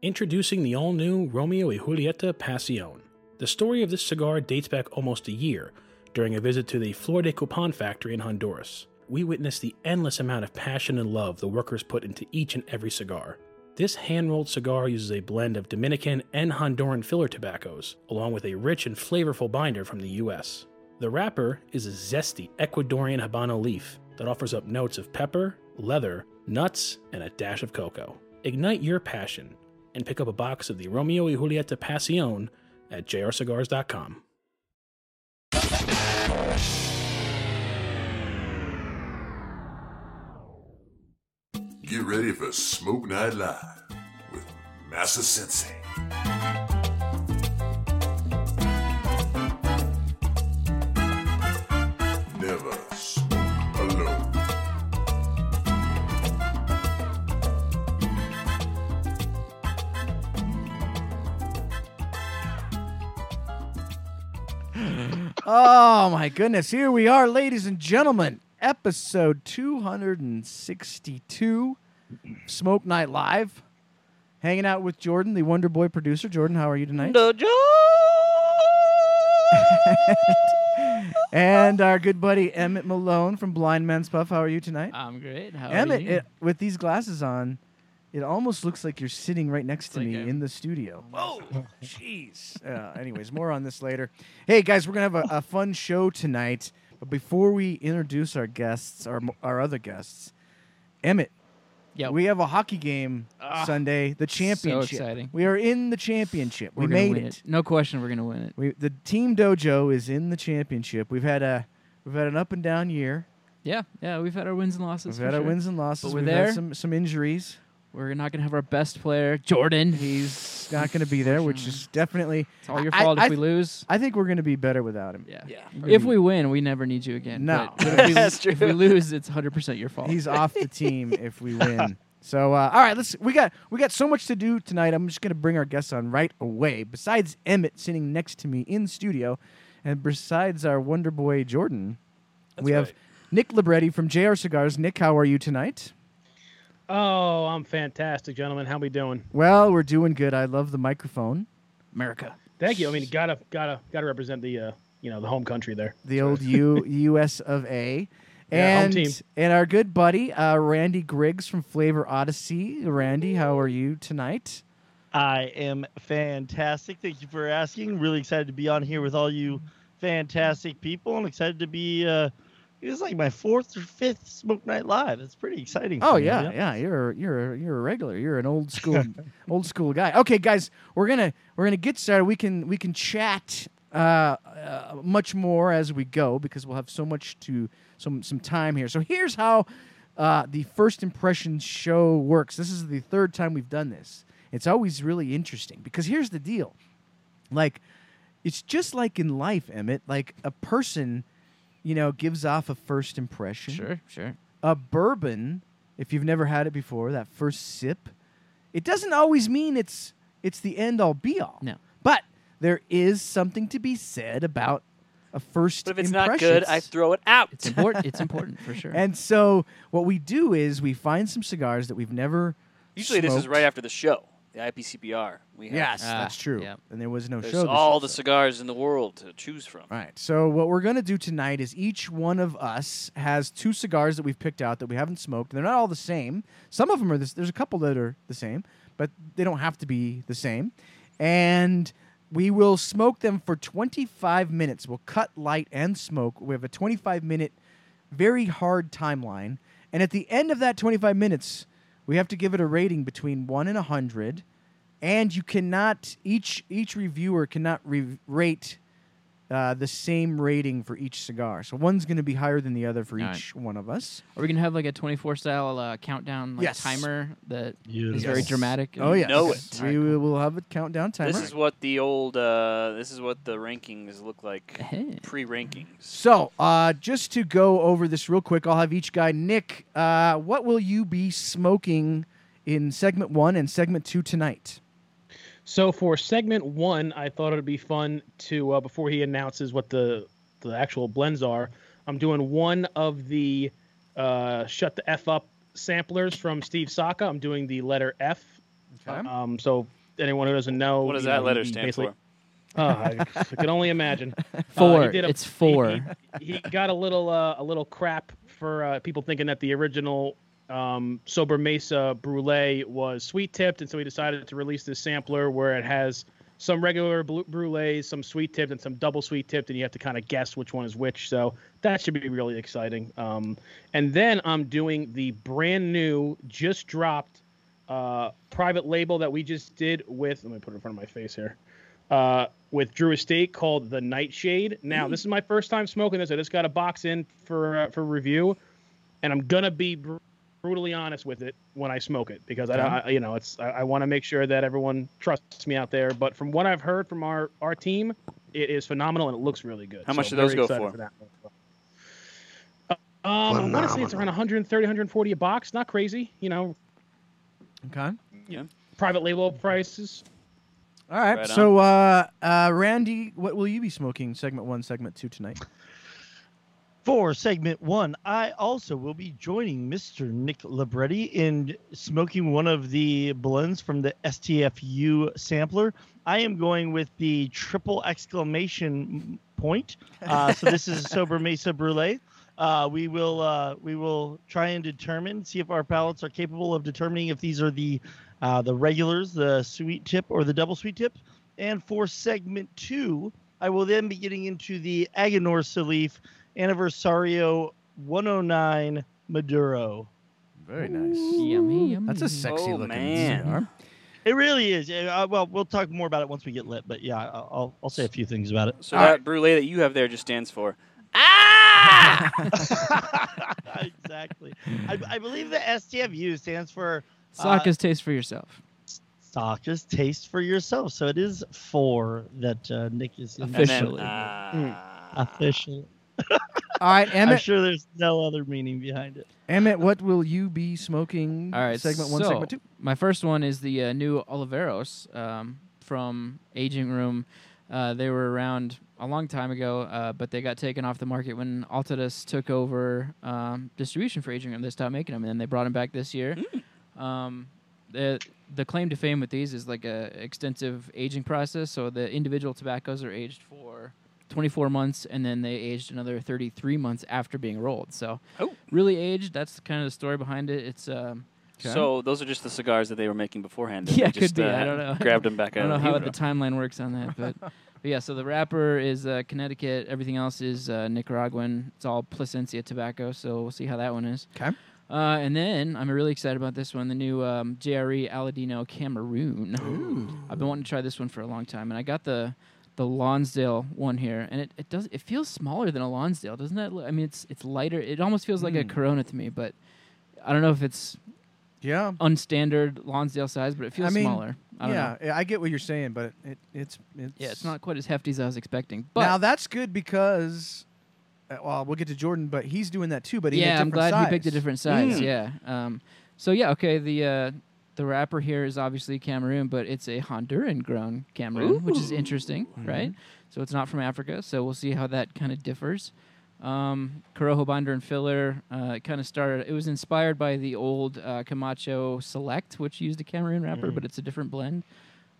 Introducing the all new Romeo y Julieta Pasión. The story of this cigar dates back almost a year during a visit to the Flor de Copan factory in Honduras. We witnessed the endless amount of passion and love the workers put into each and every cigar. This hand rolled cigar uses a blend of Dominican and Honduran filler tobaccos, along with a rich and flavorful binder from the US. The wrapper is a zesty Ecuadorian Habano leaf that offers up notes of pepper, leather, nuts, and a dash of cocoa. Ignite your passion and pick up a box of the Romeo y Julieta Pasión at jrcigars.com. Get ready for Smoke Night Live with Massa Sensei. Oh my goodness. Here we are, ladies and gentlemen. Episode 262 Smoke Night Live. Hanging out with Jordan, the Wonder Boy producer. Jordan, how are you tonight? the and our good buddy Emmett Malone from Blind Man's Puff. How are you tonight? I'm great. How Emmett, are you? it, with these glasses on, it almost looks like you're sitting right next to like me I'm- in the studio. Whoa, jeez. Uh, anyways, more on this later. Hey guys, we're gonna have a, a fun show tonight. But before we introduce our guests, our our other guests, Emmett, yeah, we have a hockey game Ah, Sunday, the championship. exciting. We are in the championship. we're we made win it. No question, we're gonna win it. We the team dojo is in the championship. We've had a we've had an up and down year. Yeah, yeah. We've had our wins and losses. We've for had our wins and losses. But we're We've had some some injuries. We're not gonna have our best player, Jordan. He's not going to be there, which is definitely. It's all your I- fault I- if we lose. I think we're going to be better without him. Yeah. Yeah. If we win, we never need you again. No. But, but if, we, That's if we lose, it's 100 percent your fault. he's off the team if we win. So uh, all right, let's we got we got so much to do tonight. I'm just going to bring our guests on right away. Besides Emmett sitting next to me in studio, and besides our Wonder Boy Jordan, we have. Nick Libretti from JR Cigars. Nick, how are you tonight? Oh, I'm fantastic, gentlemen. How we doing? Well, we're doing good. I love the microphone. America. Thank you. I mean, gotta gotta gotta represent the uh, you know the home country there. the old U U.S. of A. Yeah, home And, team. and our good buddy uh, Randy Griggs from Flavor Odyssey. Randy, how are you tonight? I am fantastic. Thank you for asking. Really excited to be on here with all you fantastic people and excited to be uh it's like my fourth or fifth Smoke Night Live. It's pretty exciting. Oh for me, yeah, know? yeah. You're you're you're a regular. You're an old school old school guy. Okay, guys, we're gonna we're gonna get started. We can we can chat uh, uh, much more as we go because we'll have so much to some some time here. So here's how uh, the first impression show works. This is the third time we've done this. It's always really interesting because here's the deal, like it's just like in life, Emmett. Like a person, you know, gives off a first impression Sure, sure. a bourbon, if you've never had it before, that first sip, it doesn't always mean it's it's the end all be all. No. But there is something to be said about a first But if it's not good, I throw it out. It's important. it's important for sure. And so what we do is we find some cigars that we've never Usually this is smoked. right after the show, the IPCPR. We have Yes, Ah, that's true. yeah. And there was no there's show. this all year, the so- cigars in the world to choose from. Right. So what we're gonna do tonight is each one of us has two cigars that we've picked out that we haven't smoked. They're not all the same. Some of them are this. There's a couple that are the same, but they don't have to be the same. And we will smoke them for 25 minutes. We'll cut light and smoke. We have a 25 minute, very hard timeline. And at the end of that 25 minutes, we have to give it a rating between one and a hundred. And you cannot each each reviewer cannot re- rate uh, the same rating for each cigar. So one's going to be higher than the other for All right. each one of us. Are we gonna have like a 24 style uh, countdown like Yes. timer that is Yes. very dramatic? Oh yeah, know it. We will have a countdown timer. This is what the old. Uh, this is what the rankings look like. Hey. Pre-rankings. So, uh, just to go over this real quick, I'll have each guy. Nick, uh, what will you be smoking in segment one and segment two tonight? So for segment one, I thought it'd be fun to uh, before he announces what the the actual blends are. I'm doing one of the uh, shut the f up samplers from Steve Saka. I'm doing the letter F Okay. Um, so anyone who doesn't know, What does that know, letter he stand basically- for? Oh, I, I can only imagine. Uh, Four. did a- it's four. He, he got a little uh, a little crap for uh, people thinking that the original um, Sobremesa Brulee was sweet tipped, and so we decided to release this sampler where it has some regular brulees, some sweet tipped, and some double sweet tipped, and you have to kind of guess which one is which. So that should be really exciting. Um, and then I'm doing the brand new, just dropped uh, private label that we just did with. Let me put it in front of my face here. Uh, with Drew Estate called the Nightshade. Now, this is my first time smoking this. I just got a box in for uh, for review, and I'm gonna be brutally honest with it when I smoke it because I, I you know, it's I, I want to make sure that everyone trusts me out there. But from what I've heard from our our team, it is phenomenal and it looks really good. How much So do those go excited for? that one as well. Uh, Um, I want to say it's around 130, 140 a box. Not crazy, you know. Okay. Yeah. Private label prices. All right. Right so, uh, uh, Randy, what will you be smoking? Segment one, segment two tonight. For segment one, I also will be joining Mr. Nick Libretti in smoking one of the blends from the STFU sampler. I am going with the triple exclamation point. Uh, so this is a Sobremesa Brulee. Uh, we will uh, we will try and determine, see if our palates are capable of determining if these are the uh, the regulars, the sweet tip or the double sweet tip. And for segment two, I will then be getting into the Aganorsa Leaf Anniversario 109 Maduro. Very nice. Yummy, yummy. That's a sexy Oh, looking man. cigar. It really is. Uh, well, we'll talk more about it once we get lit, but yeah, I'll, I'll, I'll say a few things about it. So All that brulee that you have there just stands for. Ah. exactly. I, I believe the STFU stands for Saka's taste for yourself. Saka's Taste for Yourself. So it is four that uh, Nick is in. And then, Officially. ah. Official. All right, Emmett. I'm Emmett. sure there's no other meaning behind it. Emmett, what will you be smoking? All right, Segment one, so segment two. My first one is the uh, new Oliveros um, from Aging Room. Uh, they were around a long time ago, uh, but they got taken off the market when Altadis took over um, distribution for Aging Room. They stopped making them, and then they brought them back this year. Um, the the claim to fame with these is like a extensive aging process. So the individual tobaccos are aged for 24 months, and then they aged another 33 months after being rolled. So Oh. really aged. That's kind of the story behind it. It's um, So those are just the cigars that they were making beforehand. Yeah, They could just, be. uh, I don't know. Grabbed them back I don't know how the the timeline works on that, but, but yeah. So the wrapper is uh, Connecticut. Everything else is uh, Nicaraguan. It's all Plasencia tobacco. So we'll see how that one is. 'Kay. Uh, and then I'm really excited about this one, the new um, JRE Aladino Cameroon. Ooh. I've been wanting to try this one for a long time, and I got the the Lonsdale one here, and it, it does it feels smaller than a Lonsdale, doesn't that? look- I mean, it's it's lighter. It almost feels like a Mm. Corona to me, but I don't know if it's Yeah. unstandard Lonsdale size, but it feels I mean, smaller. I don't know. yeah, I get what you're saying, but it, it's it's Yeah, it's not quite as hefty as I was expecting. But now that's good because, uh, well, we'll get to Jordan, but he's doing that too. But yeah, I'm glad he picked a different size. Mm. Yeah. Um, so yeah, okay. The uh, the wrapper here is obviously Cameroon, but it's a Honduran grown Cameroon, which is interesting, Mm-hmm. right? So it's not from Africa. So we'll see how that kind of differs. Um, Corojo binder and filler. Uh, kind of started. It was inspired by the old uh, Camacho Select, which used a Cameroon wrapper, but it's a different blend.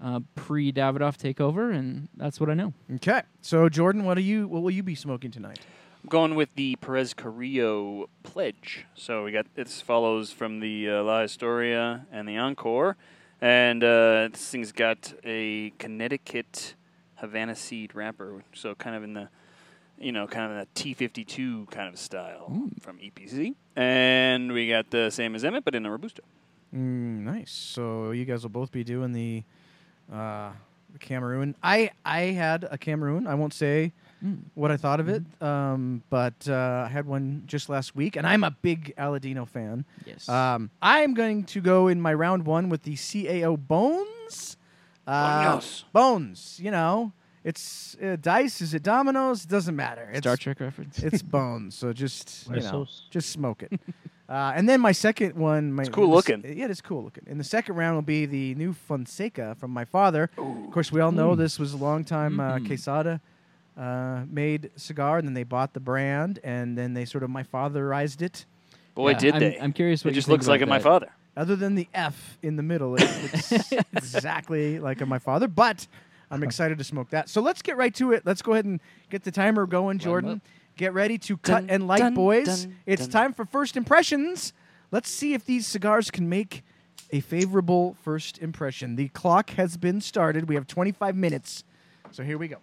Uh, Pre Davidoff takeover, and that's what I know. Okay, so Jordan, what are you? What will you be smoking tonight? I'm going with the Perez Carrillo pledge. So we got this follows from the uh, La Historia and the Encore, and uh, this thing's got a Connecticut Havana seed wrapper. So kind of in the, you know, kind of in the T52 kind of style from EPC, and we got the same as Emmett, but in a robusto. Mm, nice. So you guys will both be doing the, uh, the Cameroon. I I had a Cameroon. I won't say what I thought of it, um, but uh, I had one just last week, and I'm a big Aladino fan. Yes. Um, I'm going to go in my round one with the CAO Bones. Uh, Bones. Bones. You know, it's uh, dice. Is it dominoes? It doesn't matter. It's, Star Trek reference. It's bones. So just you know, just smoke it. Uh, and then my second one, my It's cool the s- looking. Yeah, it is cool looking. And the second round will be the new Fonseca from my father. Of course, we all know this was a long time uh, Mhm. Quesada uh, made cigar, and then they bought the brand, and then they sort of my fatherized it. Boy, Yeah, did I'm, they! I'm curious what it you just looks like about my father. Other than the F in the middle, it, it's exactly like my father. But I'm excited to smoke that. So let's get right to it. Let's go ahead and get the timer going, Jordan. Get ready to cut Dun, and light, dun, boys. dun, it's dun. time for first impressions. Let's see if these cigars can make a favorable first impression. The clock has been started. We have 25 minutes. So here we go.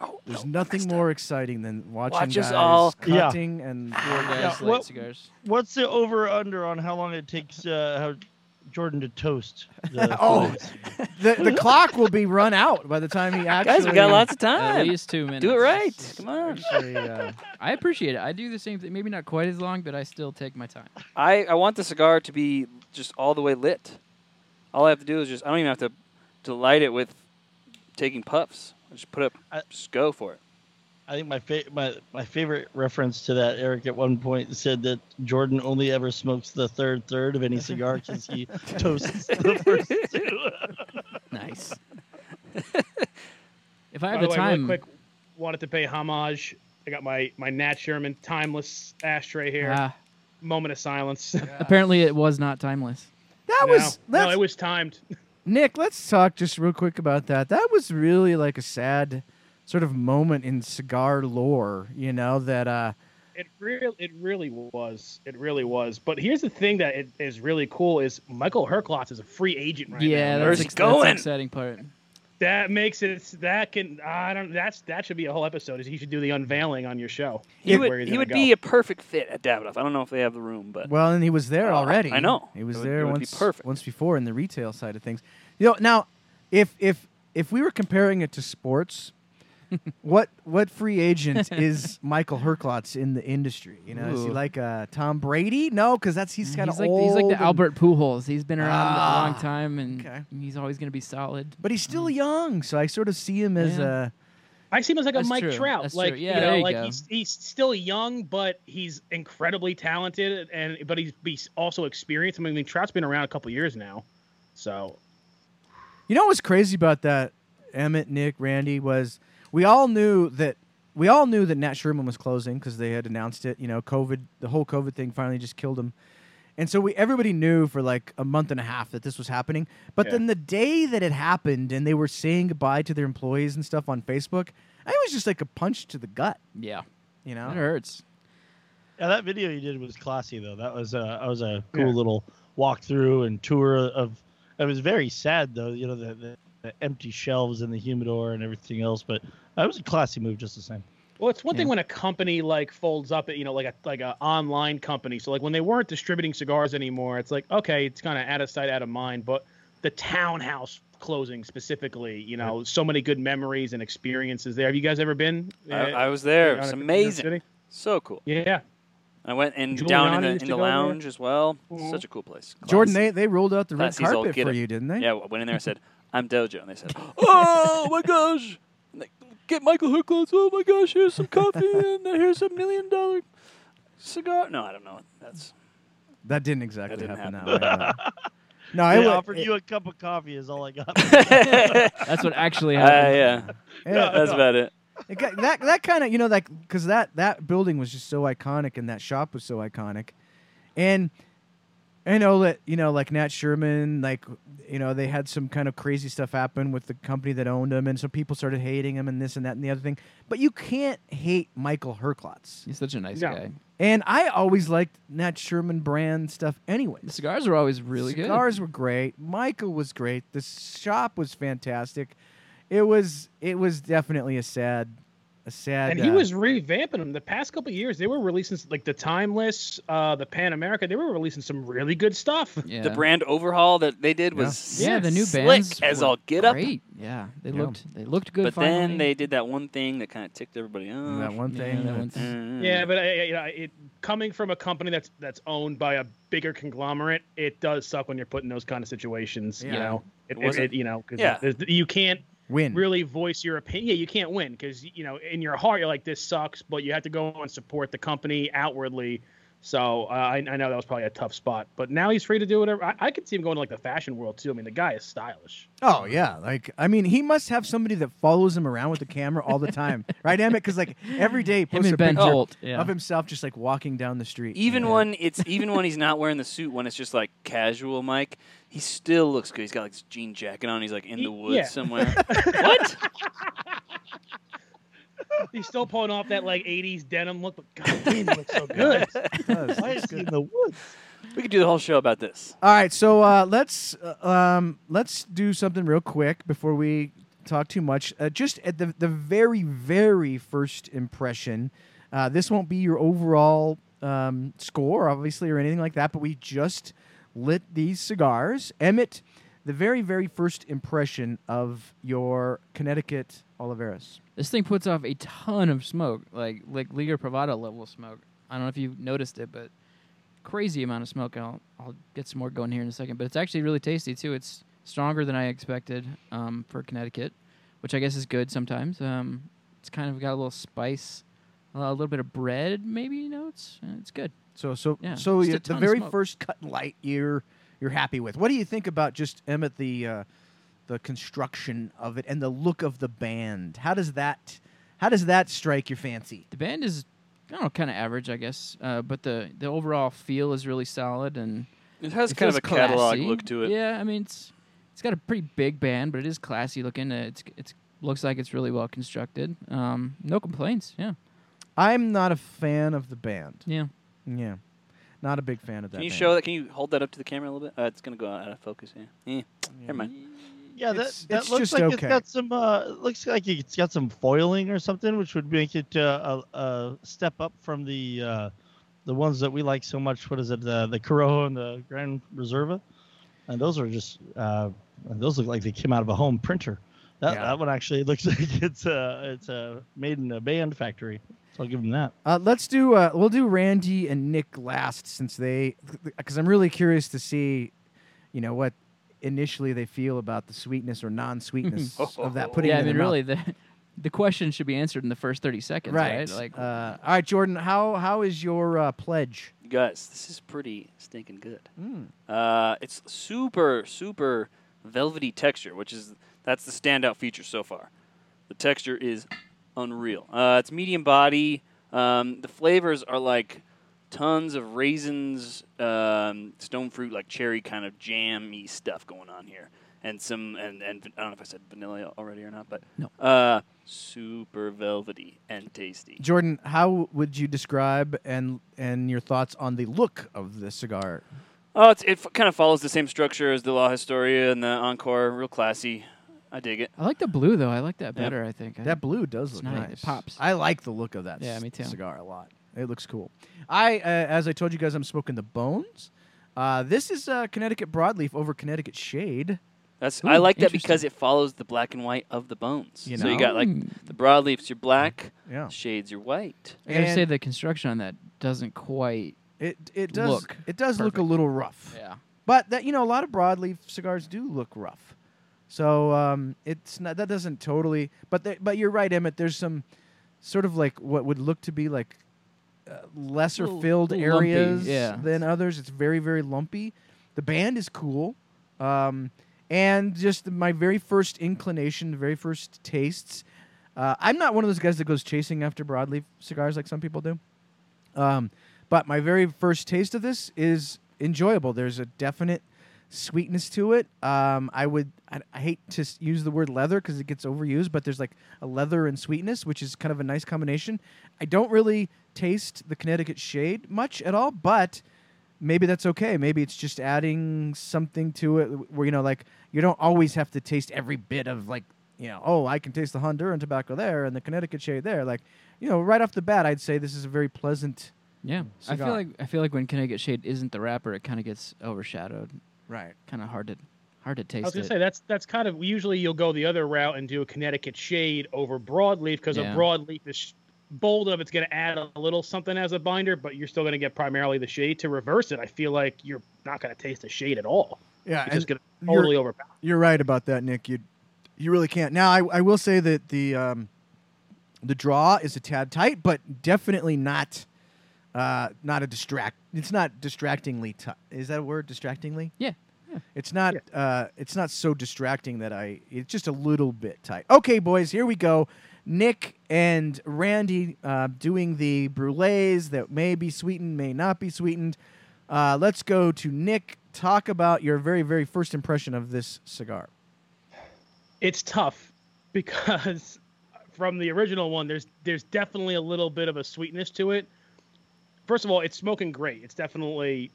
Oh, There's no, nothing more up. exciting than watching Watch us guys all- Yeah. cutting and Four guys Yeah, light what- cigars. What's the over under on how long it takes uh, how Jordan to toast? The Oh. fillets? the, the clock will be run out by the time he actually. Guys, we got lots of At time. least two minutes. Do it right. Come on. actually, uh, I appreciate it. I do the same thing. Maybe not quite as long, but I still take my time. I, I want the cigar to be just all the way lit. All I have to do is just I don't even have to to light it with taking puffs. I just put up I- just go for it. I think my fa- my my favorite reference to that Eric at one point said that Jordan only ever smokes the third third of any cigar because he toasts the first two. Nice. if I By have the the way, time, really quick, wanted to pay homage. I got my my Nat Sherman timeless ashtray here. Ah, Moment of silence. apparently it was not timeless. that no, was no, it was timed. Nick. Let's talk just real quick about that. That was really like a sad sort of moment in cigar lore. You know that. uh It really, it really was. It really was. But here's the thing that it is really cool is Michael Herklotz is a free agent right yeah, now. Where's that's, he ex- that's the going? exciting part. That makes it. That can. I don't. That's that should be a whole episode. Is he should do the unveiling on your show. He would he's he would go. be a perfect fit at Davidoff. I don't know if they have the room, but Well, and he was there Oh, already. I know. He was It would- there it would be once. perfect. Once before in the retail side of things. You know, now if if if we were comparing it to sports, what what free agent is Michael Herklotz in the industry? You know, is he like uh, Tom Brady? No, because that's he's kind of like old. he's like the Albert Pujols. He's been around a long Ah, time, and okay. he's always going to be solid. but he's still young, so I sort of see him as Yeah. a. I see him as like a Mike true. Trout. That's like true. Yeah, you know, you like go. he's he's still young, but he's incredibly talented, and but he's, he's also experienced. I mean, Trout's been around a couple years now, so You know what's crazy about that, Emmett, Nick, Randy was we all knew that we all knew that Nat Sherman was closing because they had announced it. You know, COVID, the whole COVID thing finally just killed him, and so we everybody knew for like a month and a half that this was happening. But Yeah. then the day that it happened and they were saying goodbye to their employees and stuff on Facebook, it was just like a punch to the gut. Yeah, You know, it hurts. Yeah, that video you did was classy though. That was uh, that was a cool Yeah. little walkthrough and tour of. It was very sad though, you know, the, the, the empty shelves in the humidor and everything else. But that was a classy move, just the same. Well, it's one thing when a company like folds up, you know, like a like a online company. So like when they weren't distributing cigars anymore, it's like okay, it's kind of out of sight, out of mind. But the townhouse closing specifically, you know, so many good memories and experiences there. Have you guys ever been? I, uh, I was there. It down was amazing. City? So cool. Yeah, I went and Giuliani down in the in the go there. lounge as well. Mhm. Such a cool place. Jordan, they they rolled out the red Classy's carpet for it. you, didn't they? Yeah, I went in there and said, "I'm Dojo," and they said, "Oh my gosh!" And they, Get Michael Herklotz. Oh my gosh! Here's some coffee and here's a million dollar cigar. No, I don't know. That's That didn't exactly didn't happen happen. that way. but- no, I They wa- offered it- you a cup of coffee is all I got. That's what actually uh, happened. yeah, yeah, that's about it. It got, that that kind of you know like because that that building was just so iconic and that shop was so iconic, and I know that you know like Nat Sherman like you know they had some kind of crazy stuff happen with the company that owned him and so people started hating him and this and that and the other thing. But you can't hate Michael Herklotz, He's such a nice No. guy. and I always liked Nat Sherman brand stuff anyway. The cigars are always really good. The cigars were great. Michael was great. The shop was fantastic. It was it was definitely a sad a sad and he uh, was revamping them the past couple of years. They were releasing like the Timeless, uh, the Pan America. They were releasing some really good stuff. Yeah. The brand overhaul that they did was yeah, the new slick bands as were all get up. Great. Yeah, they Yeah. looked they looked good. But then they did that one thing that kind of ticked everybody off. that one thing. that that- one thing. Mm. Yeah, but uh, you know, it coming from a company that's that's owned by a bigger conglomerate, it does suck when you're put in those kind of situations. You know, it, it, it? it- you know, because Yeah. you can't win. really voice your opinion. Yeah, you can't win because you know in your heart you're like this sucks, but you have to go and support the company outwardly. So uh, I, I know that was probably a tough spot, but now he's free to do whatever. I, I could see him going to like the fashion world too. I mean, the guy is stylish. Oh yeah, like I mean, he must have somebody that follows him around with the camera all the time, right, Emmett? Because like every day, he Him posts a Ben picture Holt. Yeah. of himself just like walking down the street. Even Yeah. when it's even when he's not wearing the suit, when it's just like casual, Mike, he still looks good. He's got like this jean jacket on. He's like in the woods yeah. somewhere. what? He's still pulling off that like '80s denim look, but God damn, he looks so good. Does. Why is he in the woods? We could do the whole show about this. All right, so uh, let's uh, um, let's do something real quick before we talk too much. Uh, just at the the very very first impression, uh, this won't be your overall um, score, obviously, or anything like that. But we just lit these cigars. Emmett, the very very first impression of your Connecticut Oliveras. This thing puts off a ton of smoke, like like Liga Privada level smoke. I don't know if you've noticed it, but crazy amount of smoke. I'll I'll get some more going here in a second, but it's actually really tasty too. It's stronger than I expected um, for Connecticut, which I guess is good sometimes. Um, it's kind of got a little spice, uh, a little bit of bread maybe notes. Uh, it's good. So so Yeah, so the very first cut light you're you're happy with. What do you think about just Emmett the uh, the construction of it and the look of the band? How does that how does that strike your fancy? The band is I don't know, kind of average, I guess, uh, but the the overall feel is really solid and It has it kind of a feels catalog classy. look to it. Yeah, I mean it's it's got a pretty big band, but it is classy looking. Uh, it's it's looks like it's really well constructed. Um, no complaints. Yeah, I'm not a fan of the band. yeah. Yeah, not a big fan of that. Can you band. show that? Can you hold that up to the camera a little bit? Uh, it's gonna go out of focus. Yeah. Eh, Never mind. Yeah, that, It's- that it's looks just like okay. it's got some. Uh, looks like it's got some foiling or something, which would make it uh, a, a step up from the uh, the ones that we like so much. What is it? The the Corojo and the Grand Reserva, and those are just. Uh, those look like they came out of a home printer. That, Yeah. that one actually looks like it's uh, it's uh, made in a band factory. So I'll give them that. Uh, let's do. Uh, we'll do Randy and Nick last, since they, because I'm really curious to see, you know, what initially they feel about the sweetness or non-sweetness of that. Putting yeah, it I mean, their mouth. really, the the question should be answered in the first thirty seconds, right? Like, uh, all right, Jordan. How how is your uh, pledge? You guys, this is pretty stinking good. Mm. Uh, it's super, super velvety texture, which is that's the standout feature so far. The texture is unreal. Uh, it's medium body. Um, the flavors are like tons of raisins, um, stone fruit, like cherry kind of jammy stuff going on here, and some and and I don't know if I said vanilla already or not, but No. uh, super velvety and tasty. Jordan, how would you describe and and your thoughts on the look of the cigar? Oh, it's, it f- kind of follows the same structure as the La Historia and the Encore. Real classy. I dig it. I like the blue though. I like that better. I think I That blue does look nice. nice. It pops. I like the look of that. Yeah, s- me too. Cigar a lot. It looks cool. I, uh, as I told you guys, I'm smoking the Bones. Uh, this is uh, Connecticut broadleaf over Connecticut shade. That's Ooh, I like that because it follows the black and white of the bones. You so you know? got like the broadleafs your black, Yeah, shades your white. I gotta say And- the construction on that doesn't quite. it it does Look it does look a perfect. little rough. Yeah. But that you know, a lot of broadleaf cigars do look rough. So um, it's not that doesn't totally. But they, but you're right, Emmett. There's some sort of like what would look to be like uh, lesser Little- filled little lumpy, areas yeah. than others. It's very very lumpy. The band is cool. Um, and just my very first inclination, the very first tastes. Uh, I'm not one of those guys that goes chasing after broadleaf cigars like some people do. Um, but my very first taste of this is enjoyable. There's a definite sweetness to it. Um, I would I, I hate to use the word leather because it gets overused, but there's like a leather and sweetness, which is kind of a nice combination. I don't really taste the Connecticut shade much at all, but maybe that's okay. Maybe it's just adding something to it where you know, like you don't always have to taste every bit of like you know, oh, I can taste the Honduran tobacco there and the Connecticut shade there. Like, you know, right off the bat, I'd say this is a very pleasant. Yeah. I feel like I feel like when Connecticut Shade isn't the wrapper, it kind of gets overshadowed. Right. Kind of hard to hard to taste. I taste was gonna it. say that's that's kind of usually you'll go the other route and do a Connecticut shade over broadleaf because Yeah. a broadleaf is bold of it's going to add a little something as a binder, but you're still going to get primarily the shade. To reverse it, I feel like you're not going to taste the shade at all. Yeah, It's just going to you're- totally overpower. You're right about that, Nick. You you really can't. Now, I, I will say that the um, the draw is a tad tight, but definitely not Uh, not a distract. It's not distractingly. T- is that a word? Distractingly. Yeah. It's not. Uh, it's not so distracting that I. It's just a little bit tight. Okay, boys, here we go. Nick and Randy uh, doing the brulees that may be sweetened, may not be sweetened. Uh, let's go to Nick. Talk about your very, very first impression of this cigar. it's tough because from the original one there's there's definitely a little bit of a sweetness to it first of all it's smoking great it's definitely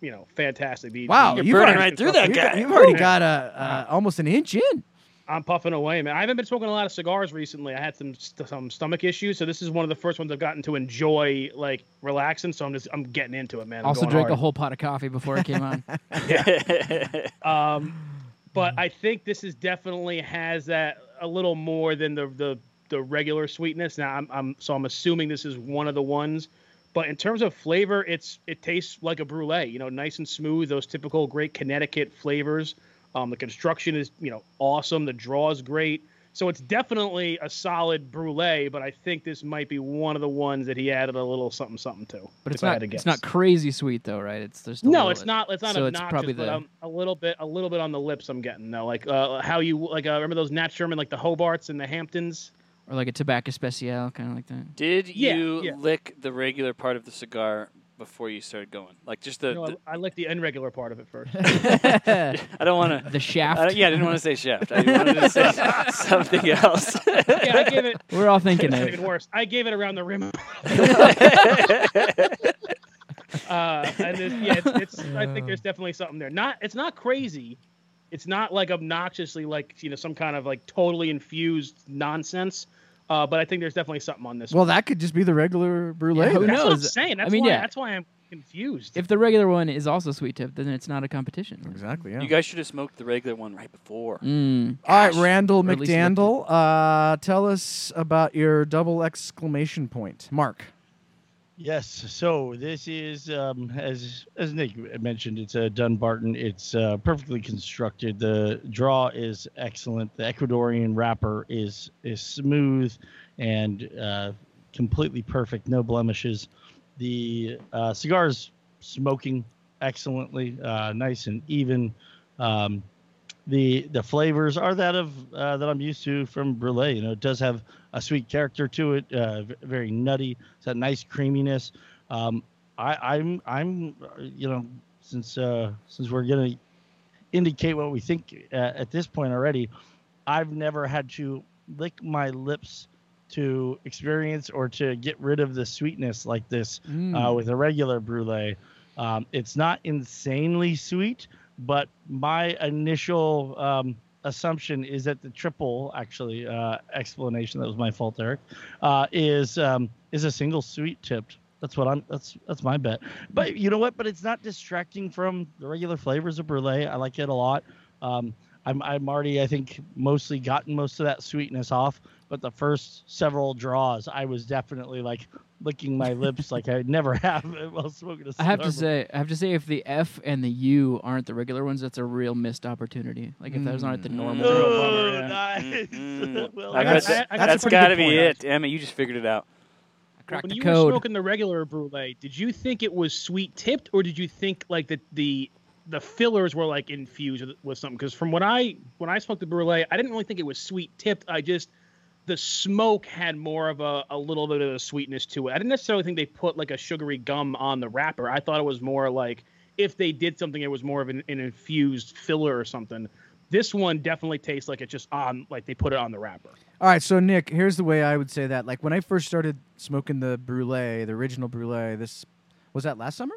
you know fantastic the, Wow, the- you've burning right through that guy. you've already got a uh, almost an inch in. i'm puffing away man i haven't been smoking a lot of cigars recently i had some st- some stomach issues so this is one of the first ones i've gotten to enjoy like relaxing so i'm just i'm getting into it man I'm Also drank a whole pot of coffee before it came on. Um, but I think this is definitely has that a little more than the the, the regular sweetness. Now I'm, I'm so I'm assuming this is one of the ones. But in terms of flavor, it's it tastes like a brulee. You know, nice and smooth. Those typical great Connecticut flavors. Um, the construction is you know awesome. The draw is great. So it's definitely a solid brulee. But I think this might be one of the ones that he added a little something something to. But it's if I had not it's not crazy sweet though, right? It's a No, it's bit. not. It's not So it's obnoxious, probably but the- um, a little bit, a little bit on the lips. I'm getting though, like uh, how you like. Uh, remember those Nat Sherman, like the Hobarts and the Hamptons. Or like a tobacco special, kind of like that. Did Yeah, you yeah. lick the regular part of the cigar before you started going? Like just the. You know, the- I, I like the irregular part of it first. I don't want to. The shaft. Uh, yeah, I didn't want to say shaft. I wanted to say something else. yeah, I gave it. We're all thinking It's it. even worse. I gave it around the rim. uh, and it's, yeah, it's, it's. I think there's definitely something there. Not. It's not crazy. It's not like obnoxiously like you know some kind of like totally infused nonsense. Uh, but I think there's definitely something on this. Well, one. that could just be the regular brulee. Yeah, who then. that's what I'm knows? saying. That's I mean, why. yeah. That's why I'm confused. If the regular one is also sweet tip, then it's not a competition. Exactly. Yeah. You guys should have smoked the regular one right before. Mm. All right, Randall Or at McDaniel, uh, tell us about your double exclamation point. Mark. Yes. So this is, um, as as Nick mentioned, it's a Dunbarton. It's uh, perfectly constructed. The draw is excellent. The Ecuadorian wrapper is is smooth and uh, completely perfect, no blemishes. The uh, cigar's smoking excellently, uh, nice and even. Um, the the flavors are that of uh, that I'm used to from Brulee. You know, it does have a sweet character to it, uh, very nutty. It's that nice creaminess. Um, I, I'm I'm uh, you know since uh, since we're gonna indicate what we think uh, at this point already, I've never had to lick my lips to experience or to get rid of the sweetness like this uh, with a regular brulee. Um, it's not insanely sweet, but my initial um, assumption is that the triple actually uh, explanation that was my fault, Eric, uh, is um, is a single sweet tipped. That's what I'm. That's that's my bet. But you know what? But it's not distracting from the regular flavors of brulee. I like it a lot. Um, I'm I'm already I think mostly gotten most of that sweetness off. But the first several draws, I was definitely like licking my lips like I never have while smoking a I cigar. have to say, I have to say, if the F and the U aren't the regular ones, that's a real missed opportunity. Like if those aren't the normal. real Oh, yeah. nice. Mm. Well, I that's- bet I- that, that's a has got to good be point. it. Emma, you just figured it out. Crack when the you code. were smoking the regular brulee, did you think it was sweet tipped, or did you think like the the the fillers were like infused with, with something? Because from what I when I smoked the brulee, I didn't really think it was sweet tipped. I just the smoke had more of a, a little bit of a sweetness to it. I didn't necessarily think they put like a sugary gum on the wrapper. I thought it was more like if they did something, it was more of an, an infused filler or something. This one definitely tastes like it's just on, like they put it on the wrapper. All right, so Nick, here's the way I would say that. Like when I first started smoking the brulee, the original brulee, this was that last summer.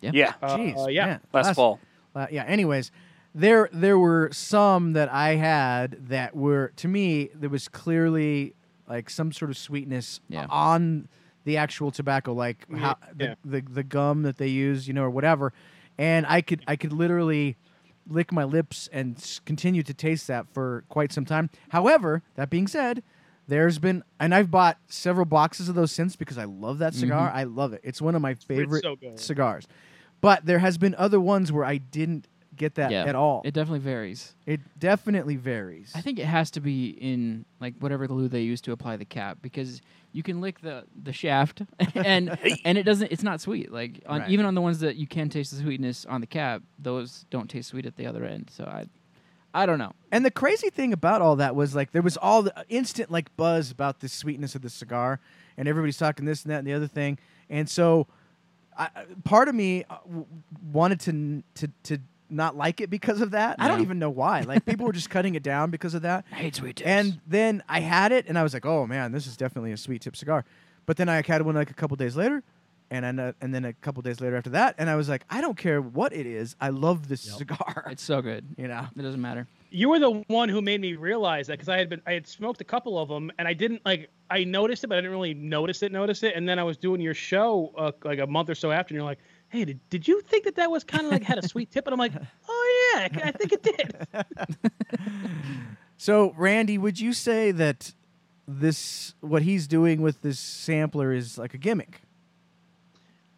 Yeah, Yeah. Jeez, uh, yeah. man, last, fall. Uh, yeah. Anyways, there there were some that I had that were to me there was clearly like some sort of sweetness Yeah. on the actual tobacco, like how the, yeah. the the gum that they use, you know, or whatever. And I could I could literally lick my lips and continue to taste that for quite some time. However, that being said. There's been, and I've bought several boxes of those since because I love that mm-hmm. cigar. I love it. It's one of my favorite so cigars. But there has been other ones where I didn't get that yeah, at all. It definitely varies. It definitely varies. I think it has to be in like whatever glue they use to apply the cap because you can lick the the shaft and and it doesn't it's not sweet. Like on Right. even on the ones that you can taste the sweetness on the cap, those don't taste sweet at the other end. So I I don't know. And the crazy thing about all that was like there was all the instant like buzz about the sweetness of the cigar, and everybody's talking this and that and the other thing, and so I, part of me uh, wanted to to to not like it because of that. I don't even know why. Like people were just cutting it down because of that. I hate sweet tips. And then I had it, and I was like, "Oh man, this is definitely a sweet tip cigar." But then I had one like a couple days later, and then uh, and then a couple days later after that, and I was like, "I don't care what it is. I love this cigar." it's so good. you know. It doesn't matter. You were the one who made me realize that because I had been I had smoked a couple of them and I didn't like I noticed it but I didn't really notice it notice it and then I was doing your show uh, like a month or so after and you're like hey did, did you think that that was kind of like had a sweet tip and I'm like oh yeah I, I think it did So, Randy, would you say that this what he's doing with this sampler is like a gimmick?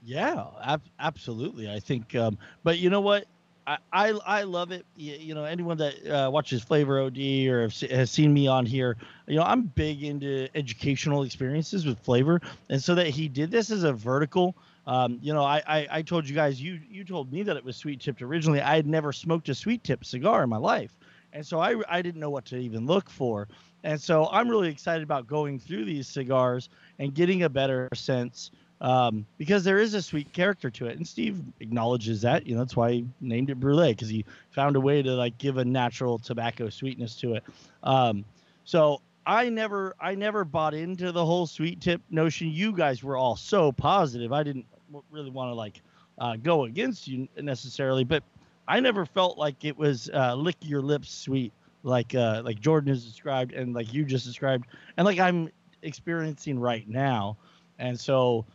Yeah, ab- absolutely. I think, um, but you know what? I, I I love it. You, you know, anyone that uh, watches Flavor OD or have se- has seen me on here, you know, I'm big into educational experiences with flavor, and so that he did this as a vertical. Um, you know, I, I I told you guys, you you told me that it was sweet tipped originally. I had never smoked a sweet tip cigar in my life, and so I I didn't know what to even look for. And so I'm really excited about going through these cigars and getting a better sense um, because there is a sweet character to it. And Steve acknowledges that. You know, that's why he named it Brulee because he found a way to like give a natural tobacco sweetness to it. Um, so I never, I never bought into the whole sweet tip notion. You guys were all so positive. I didn't really want to like uh, go against you necessarily, but I never felt like it was uh, lick your lips sweet like uh, like Jordan has described and like you just described and like I'm experiencing right now. And so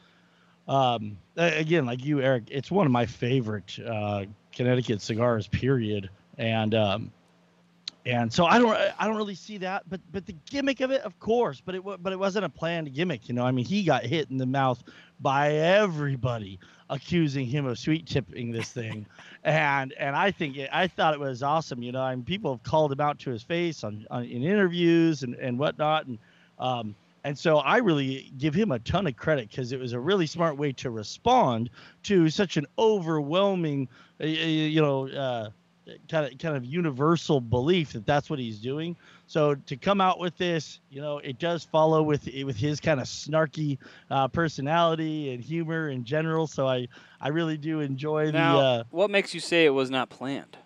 um again like you Eric it's one of my favorite uh Connecticut cigars period and um and so I don't I don't really see that but but the gimmick of it of course but it but it wasn't a planned gimmick you know I mean he got hit in the mouth by everybody accusing him of sweet tipping this thing and and I think it, I thought it was awesome you know I mean people have called him out to his face on, on in interviews and and whatnot and um and so I really give him a ton of credit because it was a really smart way to respond to such an overwhelming, you know, uh, kind of kind of universal belief that that's what he's doing. So to come out with this, you know, it does follow with with his kind of snarky uh, personality and humor in general. So I I really do enjoy Now, the. Uh, what makes you say it was not planned?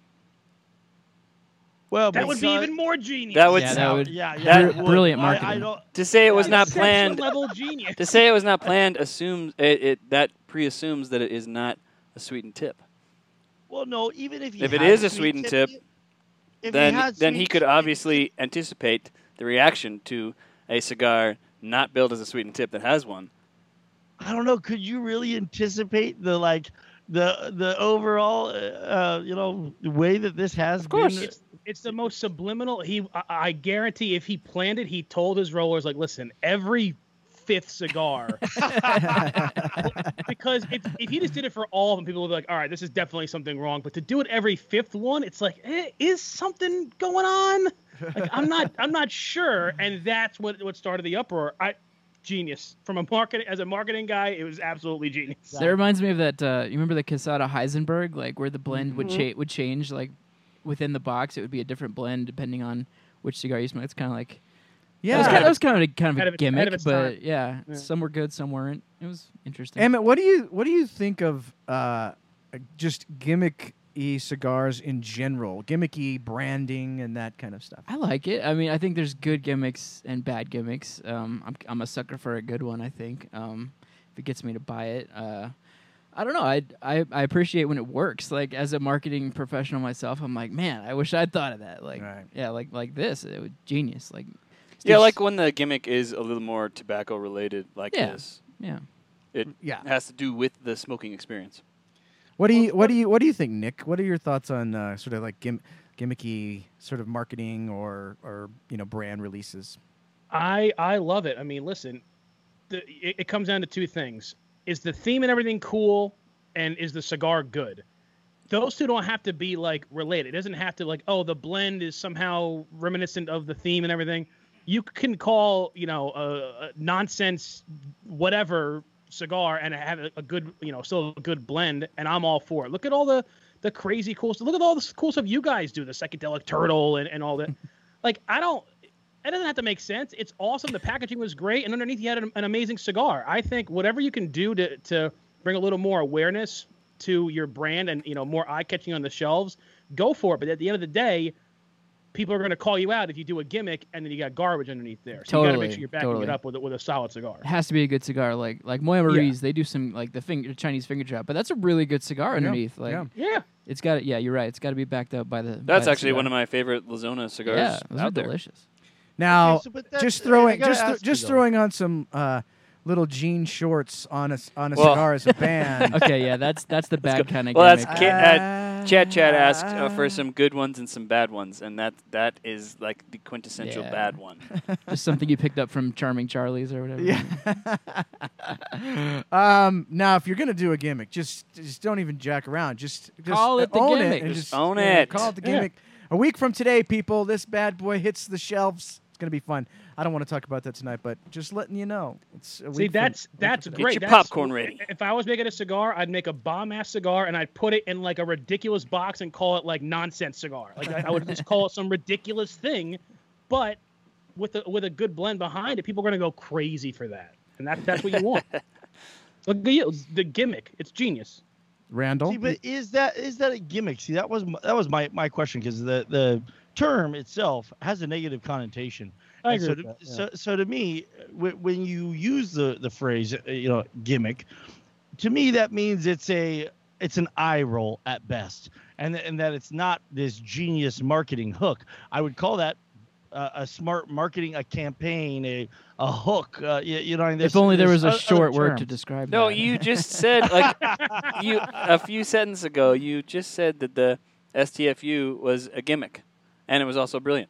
well, that would be even more genius That would Yeah, that would- yeah, yeah, that- it would. brilliant I- I marketing. don't- to say it was not planned. level genius To say it was not planned assumes it, it that pre-assumes that it is not a sweetened tip. Well, no, even if he If it had a sweet sweetened tip, if then had then he sweet could tip- obviously anticipate the reaction to a cigar not built as a sweetened tip that has one. I don't know. Could you really anticipate the like the the overall uh, uh you know way that this has Of course. been? it's, it's the most subliminal. He, I, I guarantee, if he planned it, he told his rollers like, "Listen, every fifth cigar," because if, if he just did it for all of them, people would be like, "All right, this is definitely something wrong." But to do it every fifth one, it's like, eh, is something going on? Like, I'm not, I'm not sure, and that's what what started the uproar. I, genius from a marketing as a marketing guy, it was absolutely genius. That reminds me of that. Uh, you remember the Casada Heisenberg, like where the blend would Mhm. cha- would change, like within the box, it would be a different blend depending on which cigar you smoke. It's kind of like Yeah. That was, kind of, that was kind of a, kind of Ahead a of its- gimmick, of but yeah, Yeah. some were good, some weren't. It was interesting. Emmett, what do you what do you think of uh, just gimmicky cigars in general, gimmicky branding and that kind of stuff? I like it. I mean, I think there's good gimmicks and bad gimmicks. Um, I'm I'm a sucker for a good one. I think um, if it gets me to buy it. Uh, I don't know. I, I I appreciate when it works. Like as a marketing professional myself, I'm like, man, I wish I'd thought of that. Like, Right. yeah, like like this, it was genius. Like, Yeah, Steve- like when the gimmick is a little more tobacco related, like Yeah. this. yeah. It Yeah. has to do with the smoking experience. What do you what do you what do you think, Nick? What are your thoughts on uh, sort of like gim- gimmicky sort of marketing or or you know brand releases? I I love it. I mean, listen, the, it, it comes down to two things: is the theme and everything cool, and is the cigar good? those two don't have to be like related. It doesn't have to like, oh, the blend is somehow reminiscent of the theme and everything. You can call, you know, a, a nonsense whatever cigar and have a, a good, you know, still a good blend, and I'm all for it. Look at all the the crazy cool stuff. Look at all the cool stuff you guys do, the psychedelic turtle and, and all that. like I don't it doesn't have to make sense. It's awesome. The packaging was great, and underneath you had an, an amazing cigar. I think whatever you can do to to bring a little more awareness to your brand and you know more eye catching on the shelves, go for it. But at the end of the day, people are going to call you out if you do a gimmick and then you got garbage underneath there. So you got to make sure you're backing totally. it up with a, with a solid cigar. It has to be a good cigar, like like Moya Marie's. They do some like the finger Chinese finger trap, but that's a really good cigar underneath. Like yeah. Yeah. it's got to, yeah, you're right. It's got to be backed up by the. That's actually one of my favorite Lazona cigars yeah. Those are there. delicious. Now, Okay, so, just throwing just th- just throwing on some uh, little jean shorts on a s- on a Well- cigar as a band. Okay, yeah, that's that's the bad kind of. Well, that's gimmick. Ki- uh, Chat Chat asked uh, Ah. for some good ones and some bad ones, and that that is like the quintessential Yeah. bad one. just something you picked up from Charming Charlie's or whatever. Yeah. um, now, if you're gonna do a gimmick, just just don't even jack around. Just, just Call it the own gimmick. It Just just own yeah, it. Call it the Yeah. gimmick. A week from today, people, this bad boy hits the shelves. It's gonna be fun. I don't want to talk about that tonight, but just letting you know. It's a See, week from- that's a week that's great. your That's- popcorn ready. If I was making a cigar, I'd make a bomb ass cigar and I'd put it in like a ridiculous box and call it like nonsense cigar. Like I, I would just call it some ridiculous thing, but with a with a good blend behind it, people are gonna go crazy for that, and that that's what you want. Look at you, the gimmick. It's genius. Randall. See, but is that is that a gimmick? See, that was my, that was my, my question because the the term itself has a negative connotation. I agree so, to, that, yeah. so so to me, w- when you use the the phrase, uh, you know, gimmick, to me that means it's a it's an eye roll at best, and and that it's not this genius marketing hook. I would call that. Uh, a smart marketing, a campaign, a a hook. Uh, you, you know, If only there was a there's short other word to terms. describe No, that. you just said like you a few sentences ago. You just said that the STFU was a gimmick, and it was also brilliant.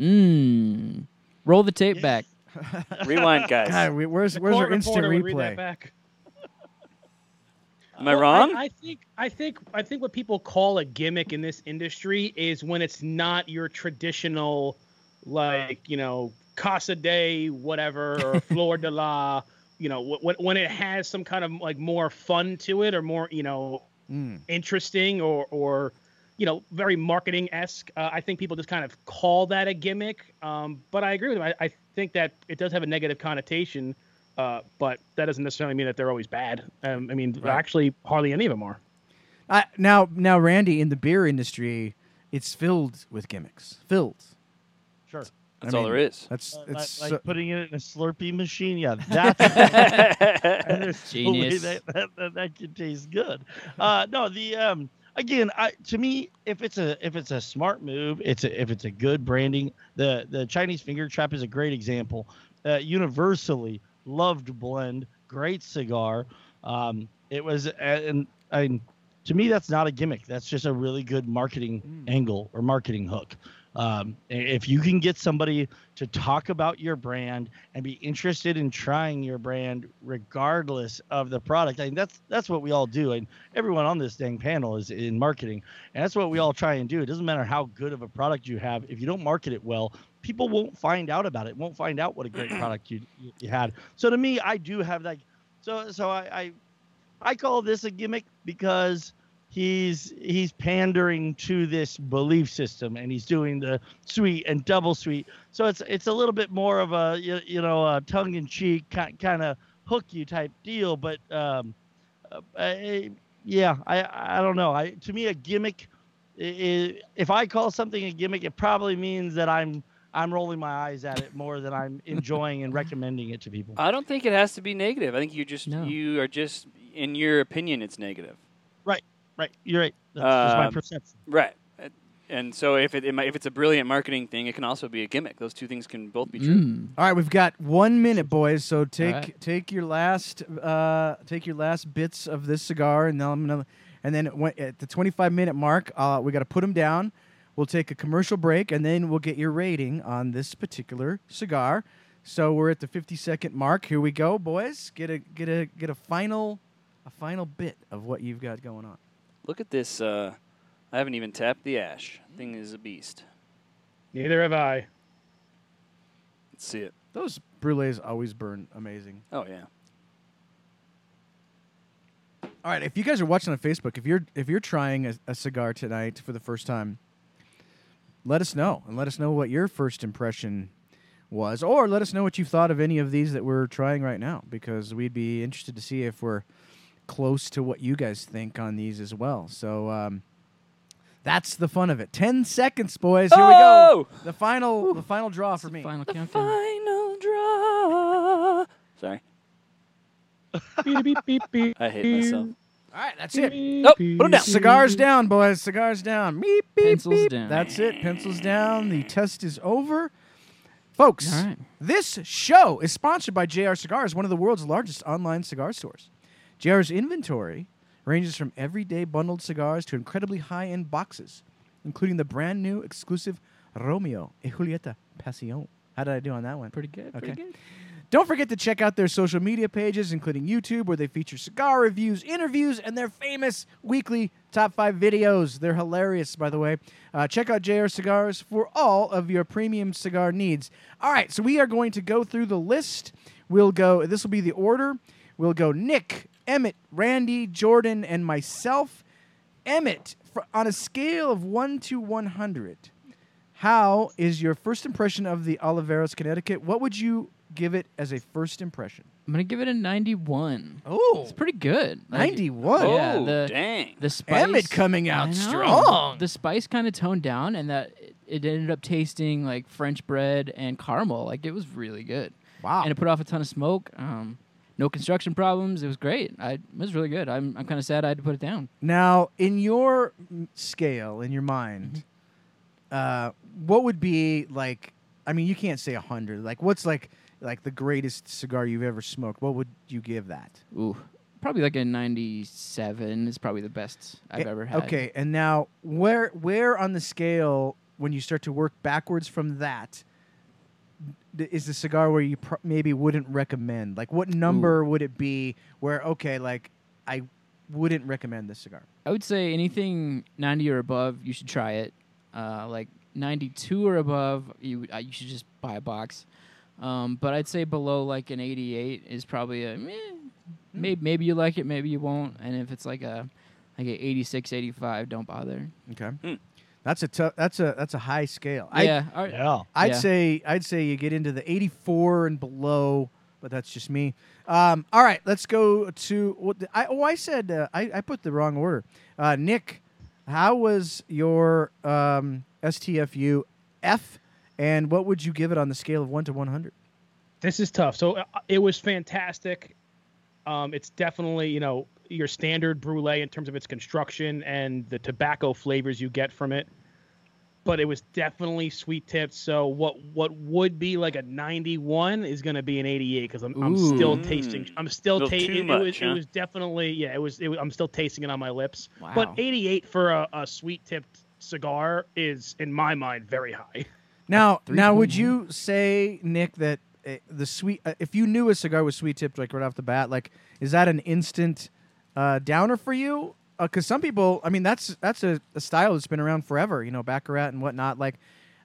Mmm. Roll the tape Yeah. back. Rewind, guys. God, we- where's where's our instant reporter would read that replay? back. Am I Well, wrong? I, think I think I think what people call a gimmick in this industry is when it's not your traditional, like you know, Casa de whatever or Flor de la, you know, when when it has some kind of like more fun to it or more you know Mm. interesting or or you know very marketing esque. Uh, I think people just kind of call that a gimmick. Um, but I agree with them. I, I think that it does have a negative connotation. Uh, but that doesn't necessarily mean that they're always bad. Um, I mean, Right. actually, hardly any of them are. I, now, now, Randy, in the beer industry, it's filled with gimmicks. Filled. Sure. That's I all there is. That's Uh, it's like, so- like putting it in a Slurpee machine. Yeah, that's and no Genius. that, that, that, that can taste good. Uh, no, the um, again, I to me, if it's a if it's a smart move, it's a, if it's a good branding. The the Chinese finger trap is a great example. Uh, universally loved blend, great cigar. Um, it was and and to me, that's not a gimmick. That's just a really good marketing Mm. angle or marketing hook. Um, if you can get somebody to talk about your brand and be interested in trying your brand regardless of the product, I mean, that's that's what we all do, and everyone on this dang panel is in marketing, and that's what we all try and do. It doesn't matter how good of a product you have, if you don't market it well, people won't find out about it. Won't find out what a great product you you, you had. So to me, I do have like, so so I, I I call this a gimmick because he's he's pandering to this belief system and he's doing the sweet and double sweet so it's it's a little bit more of a you, you know a tongue-in-cheek kind of hook you type deal but um uh, I, yeah i i don't know i to me a gimmick i- if i call something a gimmick it probably means that i'm i'm rolling my eyes at it more than i'm enjoying and recommending it to people I don't think it has to be negative. I think you just No. you are just in your opinion it's negative. right you're right that's just my Um, perception Right. And so if it, it might- if it's a brilliant marketing thing, it can also be a gimmick. Those two things can both be true. Mm. All right, we've got one minute, boys. So take right. take your last uh, take your last bits of this cigar, and then I'm gonna, and then at the 25 minute mark, uh, we got to put them down. We'll take a commercial break, and then we'll get your rating on this particular cigar. So we're at the 50 second mark. Here we go, boys. Get a get a get a final a final bit of what you've got going on. Look at this. Uh, I haven't even tapped the ash. Thing is a beast. Neither have I. Let's see it. Those brulees always burn amazing. Oh yeah. All right, if you guys are watching on Facebook, if you're if you're trying a, a cigar tonight for the first time, let us know and let us know what your first impression was, or let us know what you thought of any of these that we're trying right now, because we'd be interested to see if we're close to what you guys think on these as well. So um, that's the fun of it. Ten seconds, boys. Here we Oh! go. The final the final draw for me. Final The countdown. final draw. Sorry, Beep, beep, beep, beep. I hate myself. All right, that's it. Oh, put 'em down. Cigars down, boys. Cigars down. Beep, beep, Pencils beep. down. That's it. Pencils down. The test is over. Folks, All right. this show is sponsored by JR Cigars, one of the world's largest online cigar stores. JR's inventory ranges from everyday bundled cigars to incredibly high end boxes, including the brand new exclusive Romeo y Julieta Pasión. How did I do on that one? Pretty good. Pretty good. Don't forget to check out their social media pages, including YouTube, where they feature cigar reviews, interviews, and their famous weekly top five videos. They're hilarious, by the way. Uh, check out JR Cigars for all of your premium cigar needs. All right, so we are going to go through the list. We'll go, this will be the order. We'll go Nick, Emmett, Randy, Jordan, and myself. Emmett, fr- on a scale of 1 to 100, how is your first impression of the Oliveros, Connecticut? What would you give it as a first impression? I'm gonna give it a 91. Oh, It's pretty good. Like, 91. Oh, Yeah, the- dang. The spice. Emmett coming I out know. strong. The spice kind of toned down, and that it, it ended up tasting like French bread and caramel. Like it was really good, Wow. and it put off a ton of smoke. Um, no construction problems. It was great. I it was really good. I'm I'm kind of sad I had to put it down. Now, in your scale, in your mind, uh, what would be like? I mean, you can't say hundred. Like, what's like like the greatest cigar you've ever smoked? What would you give that? Ooh, probably like a 97 is probably the best I've Eh, ever had. Okay, and now where where on the scale when you start to work backwards from that is the cigar where you pr- maybe wouldn't recommend? Like, what number would it be where okay, like I wouldn't recommend this cigar? I would say anything 90 or above, you should try it. Uh, like 92 or above, you uh, you should just buy a box. Um, but I'd say below like an 88 is probably a meh. maybe maybe you like it, maybe you won't. And if it's like a like a 86, 85, don't bother. Okay, Hmm. That's a tough. That's a that's a high scale. I, yeah, all right. Yeah. I'd Yeah. say I'd say you get into the 84 and below, but that's just me. Um, all right, let's go to what I oh I said uh, I I put the wrong order. Uh, Nick, how was your um, STFU F, and what would you give it on the scale of one to 100? This is tough. So uh, it was fantastic. Um, it's definitely you know your standard brulee in terms of its construction and the tobacco flavors you get from it. But it was definitely sweet tipped. So what what would be like a 91 is going to be an 88 because I'm, I'm still tasting. I'm still tasting. too It, much, was, huh? it was definitely yeah. It was, it was. I'm still tasting it on my lips. Wow. But 88 for a, a sweet tipped cigar is in my mind very high. Now, now, would you say, Nick, that uh, the sweet, uh, if you knew a cigar was sweet tipped, like right off the bat, like, is that an instant uh, downer for you? Because some people, I mean, that's that's a, a style that's been around forever, you know, baccarat and whatnot. Like,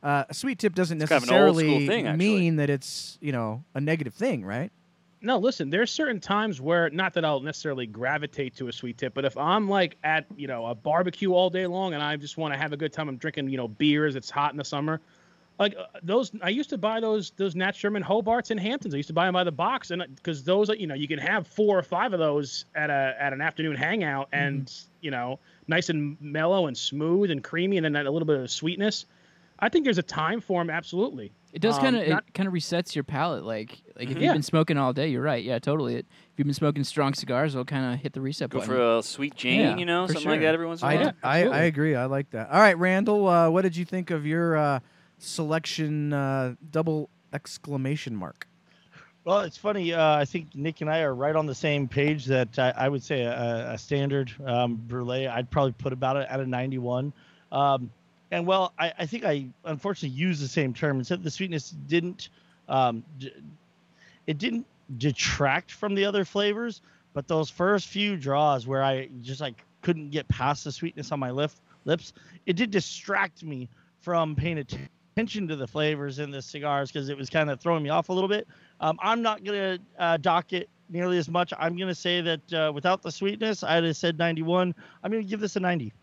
uh, a sweet tip doesn't It's kind of necessarily thing, mean that it's you know a negative thing, right? No, listen, there's certain times where not that I'll necessarily gravitate to a sweet tip, but if I'm like at, you know, a barbecue all day long and I just want to have a good time, I'm drinking, you know, beers, it's hot in the summer. Like uh, those I used to buy those those Nat Sherman Hobarts and Hamptons. I used to buy them by the box and cuz those you know, you can have four or five of those at a at an afternoon hangout and, you know, nice and mellow and smooth and creamy and then that a little bit of sweetness. I think there's a time for them absolutely. It does Um, kind of not- it kind of resets your palate. Like like if Yeah. you've been smoking all day, you're right. Yeah, totally. It, if you've been smoking strong cigars, it'll kind of hit the reset Go button. for a sweet Jane, Yeah, you know, for something like that every once in a I, while. Yeah, I, I agree. I like that. All right, Randall, uh, what did you think of your uh, selection uh, double exclamation mark? Well, it's funny. Uh, I think Nick and I are right on the same page. That I, I would say a, a standard um, brulee. I'd probably put about it at a 91. Um, and well, I, I think I unfortunately used the same term and said the sweetness didn't. Um, d- it didn't detract from the other flavors, but those first few draws where I just like couldn't get past the sweetness on my lip, lips. It did distract me from paying atten- attention to the flavors in the cigars because it was kind of throwing me off a little bit. Um, I'm not gonna uh, dock it nearly as much. I'm gonna say that uh, without the sweetness, I'd have said 91. I'm gonna give this a 90.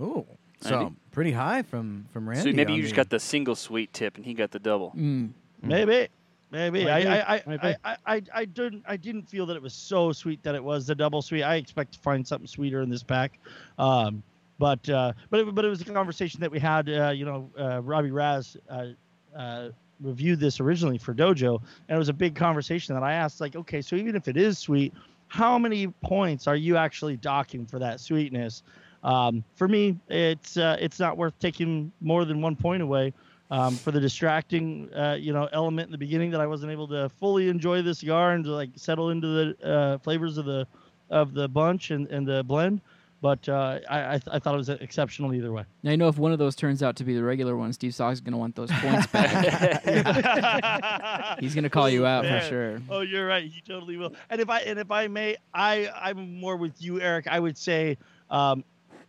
Oh, so Randy? pretty high from from Randy. so maybe you just the- got the single sweet tip and he got the double. Mm. Maybe. Maybe. Might I. I, I, I. I, I, I didn't I didn't feel that it was so sweet that it was the double sweet. I expect to find something sweeter in this pack. Um, but uh, but it, but it was a conversation that we had. Uh, you know, uh, Robbie Raz uh, uh, reviewed this originally for Dojo, and it was a big conversation that I asked. Like, okay, so even if it is sweet, how many points are you actually docking for that sweetness? Um, for me, it's uh, it's not worth taking more than one point away um, for the distracting, uh, you know, element in the beginning that I wasn't able to fully enjoy the cigar and to like settle into the uh, flavors of the of the bunch and, and the blend. But uh, I I, th- I thought it was exceptional either way. Now you know if one of those turns out to be the regular one, Steve Saka is gonna want those points back. He's gonna call you out Man. for sure. Oh, you're right. He totally will. And if I and if I may, I I'm more with you, Eric. I would say um,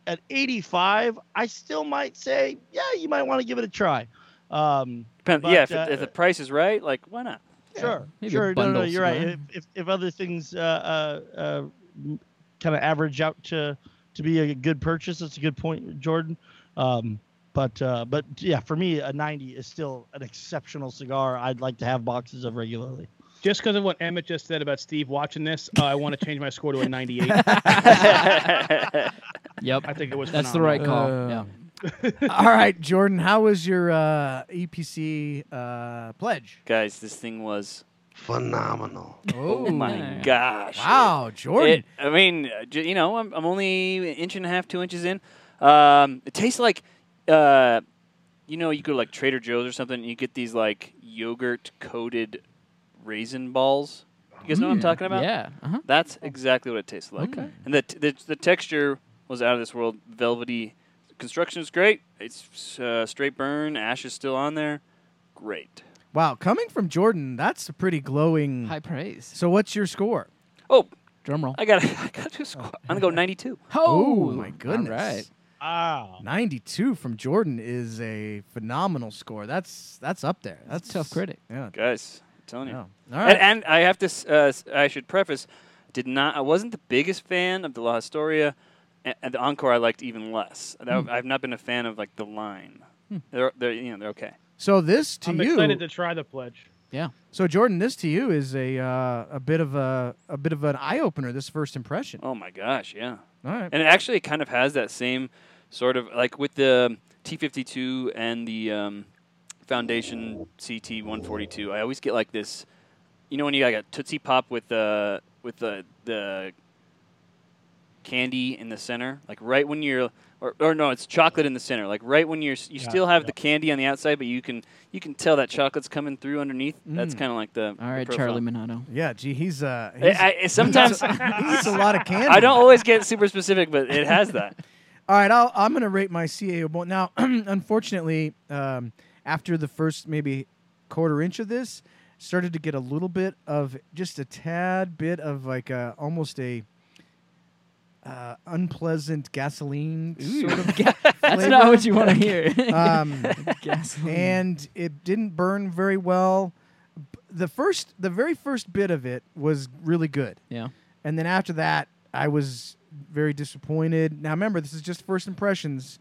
at 85, I still might say, yeah, you might want to give it a try. Um, Depends, But, yeah, if, uh, it, if the price is right, like why not? Sure, maybe a sure. No, no, no, you're right. If, if, if other things uh, uh, uh, kind of average out to to be a good purchase, that's a good point, Jordan. Um, but uh, but yeah, for me, a 90 is still an exceptional cigar. I'd like to have boxes of regularly. Just because of what Emmett just said about Steve watching this, uh, I want to change my score to a 98. Yep, I think it was. that's the right call. Uh, yeah. All right, Jordan, how was your uh, EPC uh, pledge? Guys, this thing was Phenomenal. Oh, my gosh. Wow, Jordan. It, I mean, uh, you know, I'm, I'm only an inch and a half, two inches in. Um, it tastes like, uh, you know, you go to like Trader Joe's or something, and you get these like yogurt coated raisin balls. You guys know what I'm talking about? Yeah. Uh-huh. That's exactly what it tastes like. Okay. And the, t- the the texture was out of this world, velvety. Construction is great. It's uh, straight burn. Ash is still on there. Great. Wow, coming from Jordan, that's a pretty glowing. High praise. So, what's your score? Oh, Drum roll. I got I got to squ- I'm gonna go 92. Oh, my goodness. All right. Wow. 92 from Jordan is a phenomenal score. That's that's up there. That's a tough critic. Yeah. Guys, I'm telling you. yeah. All right. And, and I have to, s- uh, s- I should preface, did not, I wasn't the biggest fan of the La Historia, and, and the Encore I liked even less. That- I've not been a fan of like the line. They're, they're, you know, they're okay. So this to you. I'm you, excited to try the pledge. Yeah. so Jordan, this to you is a uh, a bit of a a bit of an eye opener. This first impression. Oh my gosh, yeah. All right. And it actually kind of has that same sort of like with the T52 and the um, Foundation CT 142. I always get like this, you know, when you got a Tootsie Pop with the with the the candy in the center, like right when you're, or, or no, it's chocolate in the center, like right when you're, you Yeah, still have yeah. the candy on the outside, but you can you can tell that chocolate's coming through underneath. That's Mm. kind of like the. All the. Charlie Minato. yeah. Gee, he's uh. He's, I, I, sometimes he eats a lot of candy. I don't always get super specific, but it has that. All right, I'll, I'm going to rate my CAO bone. Now, unfortunately, um, after the first maybe quarter inch of this, started to get a little bit of just a tad bit of like a, almost a uh, unpleasant gasoline sort of That's not what you want to hear. um, Gasoline. and it didn't burn very well. B- The first, the very first bit of it was really good. yeah. And then after that, I was very disappointed. Now remember, this is just first impressions.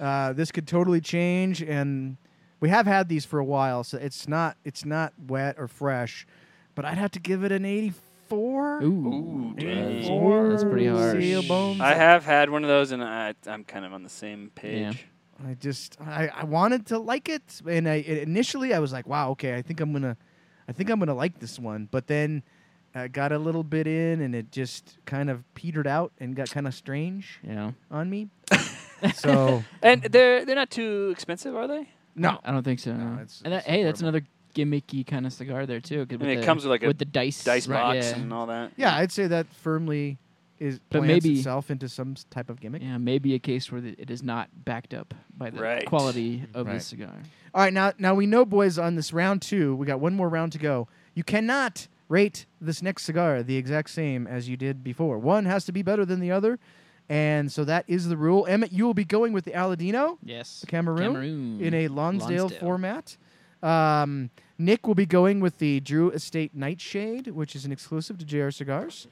Uh, this could totally change, and we have had these for a while, so it's not it's not wet or fresh. But I'd have to give it an 84. Ooh. Ooh, dang. 84 That's pretty harsh. CAO Bones. I have had one of those, and I, I'm kind of on the same page. I just I, I wanted to like it, and I initially I was like, wow, okay, I think I'm gonna, I think I'm gonna like this one. But then I got a little bit in, and it just kind of petered out and got kind of strange Yeah. on me. so And they're they're not too expensive, are they? no, I don't think so. No, no. it's- and that, hey, that's another gimmicky kind of cigar there too. And with it the- comes with like a the dice Dice right, box yeah. and all that. yeah, I'd say that firmly is But plants maybe- itself into some type of gimmick. Yeah, maybe a case where the, it is not backed up by the Right. quality of Right. the cigar. All right, now now we know, boys, on this round two, we got one more round to go. You cannot rate this next cigar the exact same as you did before. One has to be better than the other, And so that is the rule. Emmett, you will be going with the Aladino, Yes. the Cameroon, Cameroon. in a Lonsdale, Lonsdale. format. Um, Nick will be going with the Drew Estate Nightshade, which is an exclusive to JR Cigars.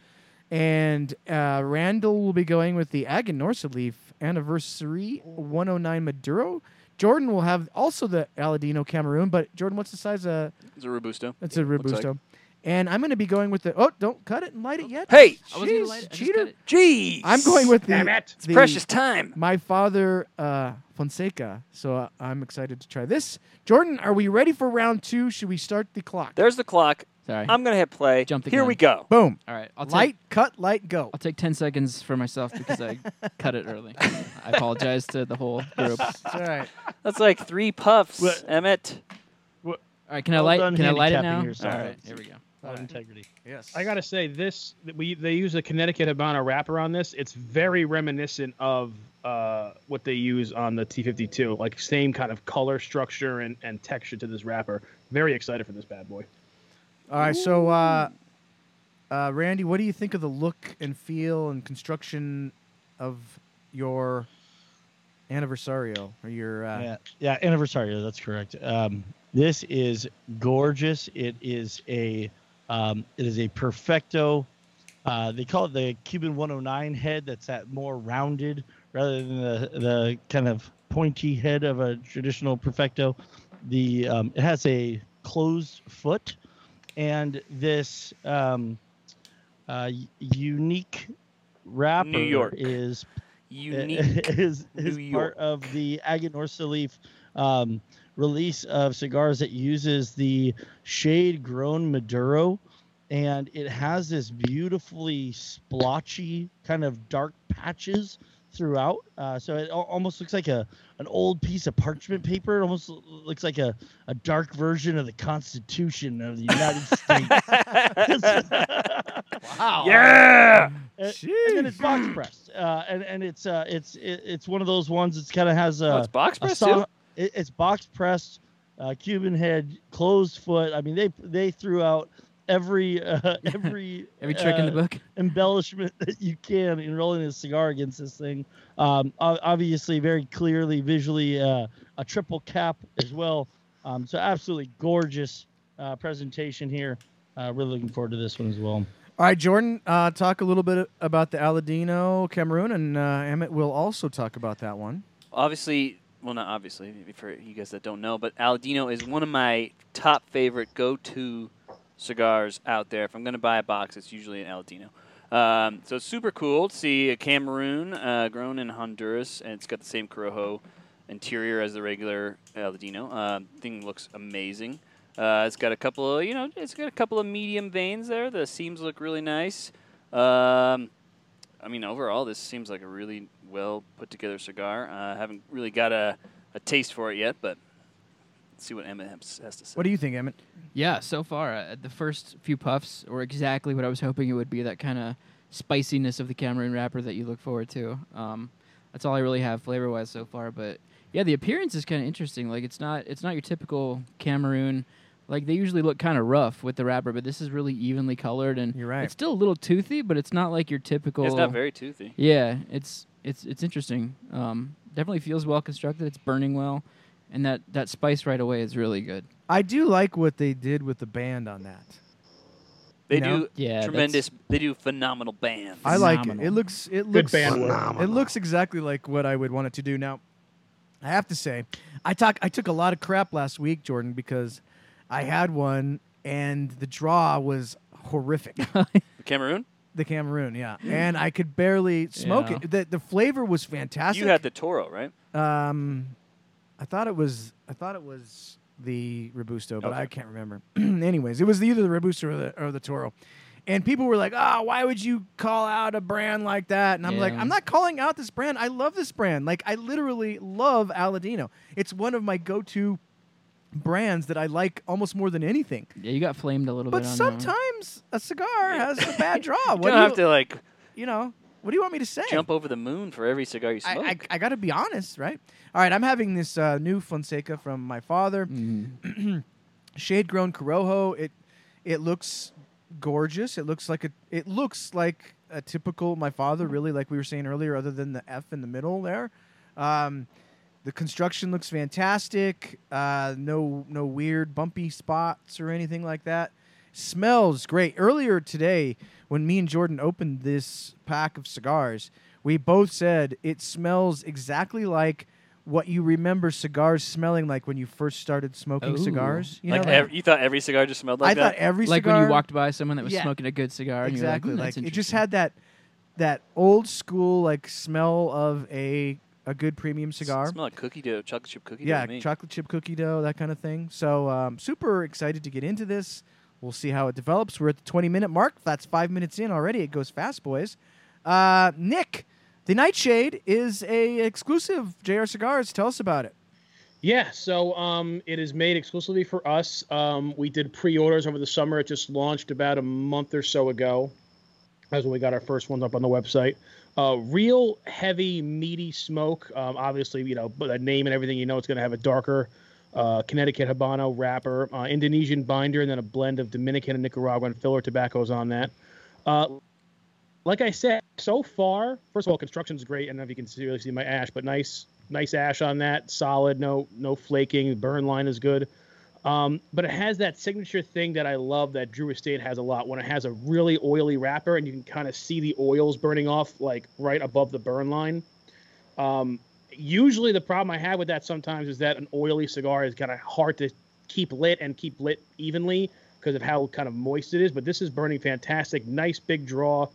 And uh, Randall will be going with the Aganorsa Leaf Anniversary 109 Maduro. Jordan will have also the Aladino Cameroon, but Jordan, what's the size? Uh, It's a robusto. it's a like. Robusto. And I'm going to be going with the. Oh, don't cut it and light it yet. Hey, I wasn't Jeez, light it, I just cheater. cut it. jeez. I'm going with the, Damn it. the precious time. my father uh, Fonseca. So uh, I'm excited to try this. Jordan, are we ready for round two? Should we start the clock? There's the clock. Sorry. I'm gonna hit play. Jumped the Here gun. we go. Boom. All right. I'll take, Light, cut, light, go. I'll take 10 seconds for myself because I cut it early. I apologize to the whole group. All All right. That's like three puffs, What? Emmett. right. Can I Well light? Can I light it now? yourself. All right. Here we go. Of integrity. Yes. I gotta say this. We they use a Connecticut Habano wrapper on this. It's very reminiscent of uh, what they use on the T52. Like same kind of color structure and, and texture to this wrapper. Very excited for this bad boy. All right. So, uh, uh, Randy, what do you think of the look and feel and construction of your anniversario or your? Uh, yeah, yeah, anniversary. That's correct. Um, this is gorgeous. It is a um, it is a perfecto. Uh, they call it the Cuban 109 head. That's that more rounded rather than the the kind of pointy head of a traditional perfecto. The um, it has a closed foot, and this um, uh, unique wrapper York. is Unique. is, is New part York. of the Aganorsa Leaf um, release of cigars that uses the shade grown Maduro. And it has this beautifully splotchy kind of dark patches throughout. Uh, so it almost looks like a an old piece of parchment paper. It almost looks like a, a dark version of the Constitution of the United States. wow. yeah. and, and then it's box pressed, uh, and and it's uh, it's it, it's one of those ones that kind of has a, Oh, it's box a press so- too. It, it's box pressed, uh, Cuban head, closed foot. I mean, they they threw out every uh, every Every trick in the uh, book. embellishment that you can in rolling a cigar against this thing. Um, obviously, very clearly, visually, uh, a triple cap as well. Um, so absolutely gorgeous uh, presentation here. Uh, really looking forward to this one as well. All right, Jordan, uh, talk a little bit about the Aladino Cameroon, and uh, Emmett will also talk about that one. obviously, well, not obviously, for you guys that don't know, but Aladino is one of my top favorite go-to cigars out there. If I'm going to buy a box, it's usually an Aladino. Um, so it's super cool to see a Cameroon uh, grown in Honduras, and it's got the same Corojo interior as the regular Aladino. Uh, thing looks amazing. Uh, it's got a couple of, you know, it's got a couple of medium veins there. The seams look really nice. Um, I mean, overall, this seems like a really well put together cigar. I uh, haven't really got a, a taste for it yet, but let's see what Emmett has has to say. What do you think, Emmett? Yeah, so far uh, the first few puffs were exactly what I was hoping it would be. That kind of spiciness of the Cameroon wrapper that you look forward to. Um, that's all I really have flavor wise so far. But yeah, the appearance is kind of interesting. Like it's not it's not your typical Cameroon. Like they usually look kind of rough with the wrapper, but this is really evenly colored and You're right. It's still a little toothy, but it's not like your typical. it's not very toothy. Yeah, it's it's it's interesting. Um, definitely feels well constructed. It's burning well, and that that spice right away is really good. I do like what they did with the band on that. They You know? do Yeah, tremendous. They do phenomenal bands. I like it. Phenomenal. It looks it Good looks band work. it looks exactly like what I would want it to do. Now, I have to say, I talk I took a lot of crap last week, Jordan, because I had one and the draw was horrific. The Cameroon. the Cameroon, yeah, and I could barely smoke Yeah. it. The the flavor was fantastic. You had the Toro, right? Um, I thought it was. I thought it was the Robusto, but I Okay. can't remember. Anyways, it was either the Robusto or the or the Toro. And people were like, "Ah, why would you call out a brand like that?" And I'm like, Yeah. "I'm not calling out this brand. I love this brand. Like, I literally love Aladino. It's one of my go-to brands that I like almost more than anything. Yeah, you got flamed a little But bit. on that one. sometimes a cigar has a bad draw. You What don't do you, have to like you know? What do you want me to say? jump over the moon for every cigar you smoke. I, I got to be honest, right? All right, I'm having this uh, new Fonseca from my father, Mhm. shade grown Corojo. It it looks gorgeous. It looks like a it looks like a typical my father really like we were saying earlier other than the F in the middle there. Um, the construction looks fantastic. Uh, no no weird bumpy spots or anything like that. Smells great. Earlier today when me and Jordan opened this pack of cigars, we both said it smells exactly like what you remember cigars smelling like when you first started smoking Ooh. cigars. You like know, ev- you thought every cigar just smelled I like thought that. every like cigar when you walked by someone that was Yeah. smoking a good cigar. and exactly you're like, like, "Hmm, it just had that that old school like smell of a a good premium cigar. Smell like cookie dough, chocolate chip cookie yeah, dough. to me. chocolate chip cookie dough, that kind of thing. So um, super excited to get into this. We'll see how it develops. We're at the 20 minute mark. That's five minutes in already. It goes fast, boys. Uh, Nick, the Nightshade is a exclusive JR Cigars. Tell us about it. Yeah, so um, it is made exclusively for us. Um, we did pre-orders over the summer. It just launched about a month or so ago. That's when we got our first ones up on the website. Uh, real heavy, meaty smoke. Um, obviously, you know, but the name and everything, you know, it's going to have a darker uh, Connecticut Habano wrapper, uh, Indonesian binder, and then a blend of Dominican and Nicaraguan filler tobaccos on that. Uh, like I said, so far, first of all, construction's great. I don't know if you can really see my ash, but nice, nice ash on that. Solid, no, no flaking. Burn line is good. Um, but it has that signature thing that I love that Drew Estate has a lot when it has a really oily wrapper and you can kind of see the oils burning off like right above the burn line. Um, usually the problem I have with that sometimes is that an oily cigar is kind of hard to keep lit and keep lit evenly because of how kind of moist it is. But this is burning fantastic, nice big draw,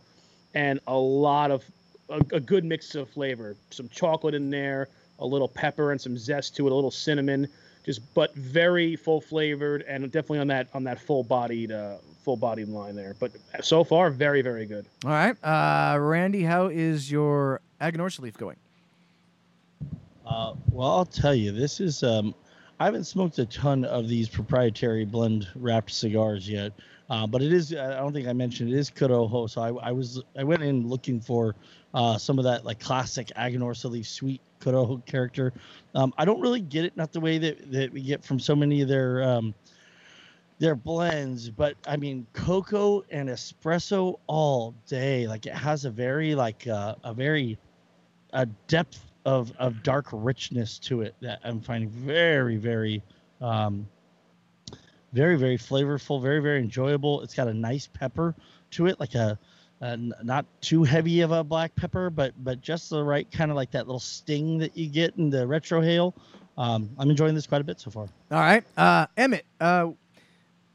and a lot of a, a good mix of flavor. Some chocolate in there, a little pepper and some zest to it, a little cinnamon just but very full flavored and definitely on that on that full bodied uh, full bodied line there. But so far, very very good. All right. Uh, Randy, how is your Aganorsa Leaf going? Uh, well, I'll tell you, this is. Um, I haven't smoked a ton of these proprietary blend wrapped cigars yet, uh, but it is. I don't think I mentioned it is Corojo. So I, I was. I went in looking for uh, some of that like classic Aganorsa leaf sweet Corojo character. Um, I don't really get it, not the way that that we get from so many of their. Um, their blends, but I mean cocoa and espresso all day. Like it has a very like uh, a very a depth of of dark richness to it that I'm finding very very um, very very flavorful, very very enjoyable. It's got a nice pepper to it, like a, a n- not too heavy of a black pepper, but but just the right kind of like that little sting that you get in the retrohale. Um, I'm enjoying this quite a bit so far. All right. Uh, Emmett, uh,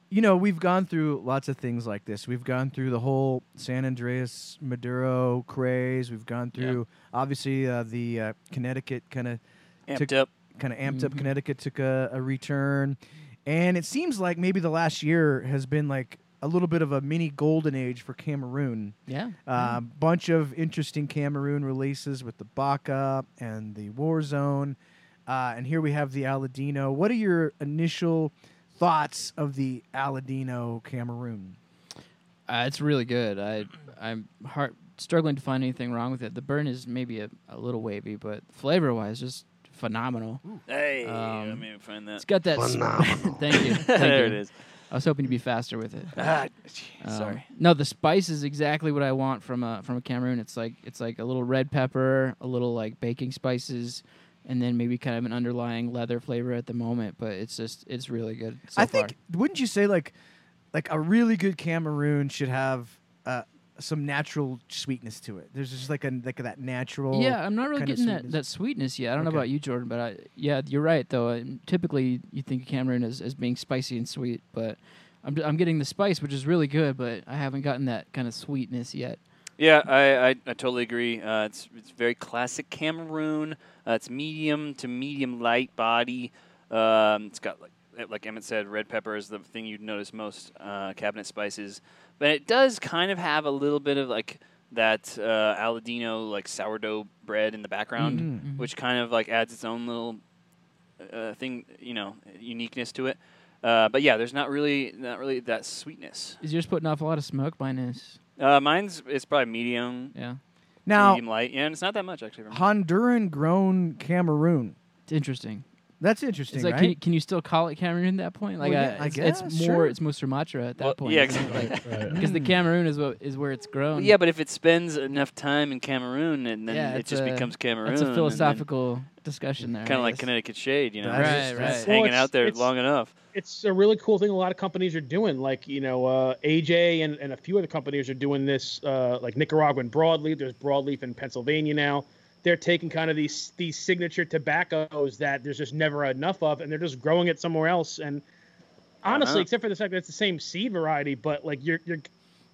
you know, we've gone through lots of things like this. We've gone through the whole San Andrés Maduro craze. We've gone through, obviously, uh, the uh, Connecticut kind of Amped took- up. kind of amped up Connecticut took a, a return. And it seems like maybe the last year has been like a little bit of a mini golden age for Cameroon. yeah. A bunch of interesting Cameroon releases with the Baka and the Warzone. Uh, and here we have the Aladino. What are your initial thoughts of the Aladino Cameroon? Uh, it's really good. I I'm hard, struggling to find anything wrong with it. The burn is maybe a, a little wavy, but flavor wise, just phenomenal. Hey, Um, let me find that. It's got that. sp- Thank you. Thank there you. it is. I was hoping to be faster with it. Ah, Um, sorry. No, the spice is exactly what I want from a from a Cameroon. It's like it's like a little red pepper, a little like baking spices, and then maybe kind of an underlying leather flavor at the moment. But it's just it's really good. So I far. think wouldn't you say like like a really good Cameroon should have uh, some natural sweetness to it. There's just like a like that natural. Yeah, I'm not really getting that, sweetness. that sweetness yet. I don't Okay. know about you, Jordan, but I yeah, you're right though. Typically, you think of Cameroon as, as being spicy and sweet, but I'm I'm getting the spice, which is really good, but I haven't gotten that kind of sweetness yet. Yeah, I, I, I totally agree. Uh, it's it's very classic Cameroon. Uh, it's medium to medium light body. Um, it's got like like Emmett said, red pepper is the thing you'd notice most. Uh, cabinet spices, but it does kind of have a little bit of like that uh, Aladino like sourdough bread in the background, Mhm. which kind of like adds its own little uh, thing, you know, uniqueness to it. Uh, but yeah, there's not really not really that sweetness. Is yours putting off a lot of smoke? Mine is. Uh, mine's it's probably medium, Yeah, Now medium light. Yeah, and it's not that much actually. Honduran grown Cameroon. it's interesting. That's interesting, It's like, right? can, you- can you still call it Cameroon at that point? Like, Well, yeah, uh, I it's, guess, it's more, sure. it's more Sumatra at that Well, point. yeah, isn't it? exactly. Like, because the Cameroon is what is where it's grown. Yeah, but if it spends enough time in Cameroon, and then Yeah, it just a- becomes Cameroon. It's a philosophical discussion there. Kind of like. Connecticut Shade, you know, Right, just right. it's Well, hanging out there long enough. it's a really cool thing a lot of companies are doing like you know uh, aj and, and a few other companies are doing this uh, like nicaraguan broadleaf there's broadleaf in pennsylvania now they're taking kind of these these signature tobaccos that there's just never enough of and they're just growing it somewhere else and honestly Uh-huh. except for the fact that it's the same seed variety but like you're you're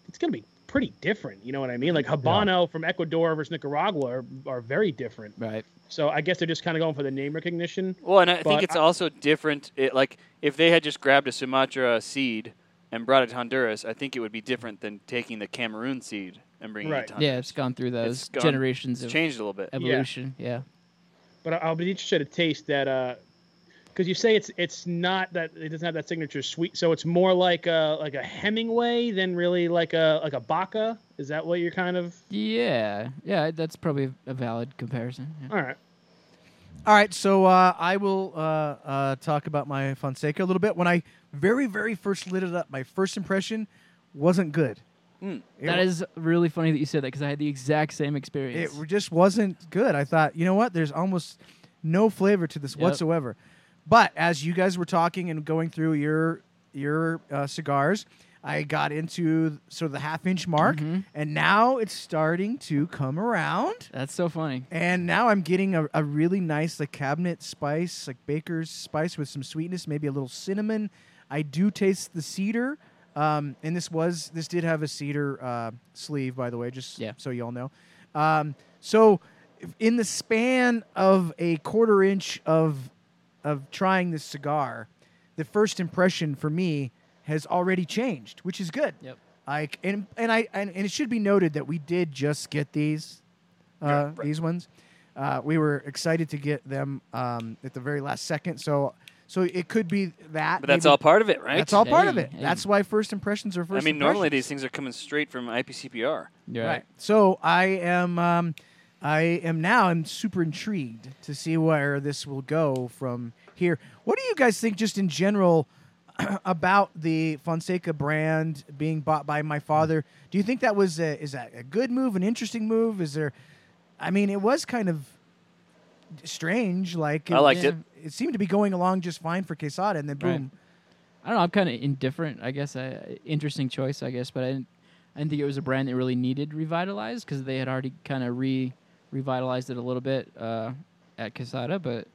it's gonna be pretty different you know what i mean like habano from ecuador versus nicaragua are, are very different Right. so i guess they're just kind of going for the name recognition Well, and I think it's I- also different. It, like if they had just grabbed a Sumatra seed and brought it to Honduras, I think it would be different than taking the Cameroon seed and bringing Right. it to Yeah, it's gone through those It's gone- generations It's of changed a little bit. evolution. Yeah. but I- I'll be interested to taste that because you say it's it's not that it doesn't have that signature sweet, so it's more like a like a Hemingway than really like a like a Baca. Is that what you're kind of? Yeah. Yeah. That's probably a valid comparison. Yeah. All right. All right, so uh, I will uh, uh, talk about my Fonseca a little bit. When I very, very first lit it up, my first impression wasn't good. It That wa- is really funny that you said that because I had the exact same experience. It just wasn't good. I thought, you know what? There's almost no flavor to this Yep. whatsoever. But as you guys were talking and going through your your uh, cigars, I got into sort of the half inch mark, Mhm. and now it's starting to come around. That's so funny. And now I'm getting a, a really nice like cabinet spice, like baker's spice with some sweetness, maybe a little cinnamon. I do taste the cedar, um, and this was this did have a cedar uh, sleeve, by the way, just Yeah. so y'all know. Um, so in the span of a quarter inch of of trying this cigar, the first impression for me has already changed, which is good. Yep. Like and and I and, and it should be noted that we did just get these uh, these ones. Uh, we were excited to get them um, at the very last second, so so it could be that. But that's maybe- all part of it, right? That's all part of it. hey. That's why first impressions are first. I first. mean, normally these things are coming straight from IPCPR. You're Right. right. So I am um, I am now I'm super intrigued to see where this will go from here. What do you guys think just in general about the Fonseca brand being bought by my father? Do you think that was a, is that a good move, an interesting move? Is there I mean, it was kind of strange like I liked it. It seemed to be going along just fine for Quesada and then Right. boom. I don't know. I'm kind of indifferent. I guess. I, interesting choice, I guess. But I didn't. I didn't think it was a brand that really needed revitalized because they had already kind of re revitalized it a little bit uh, at Quesada. But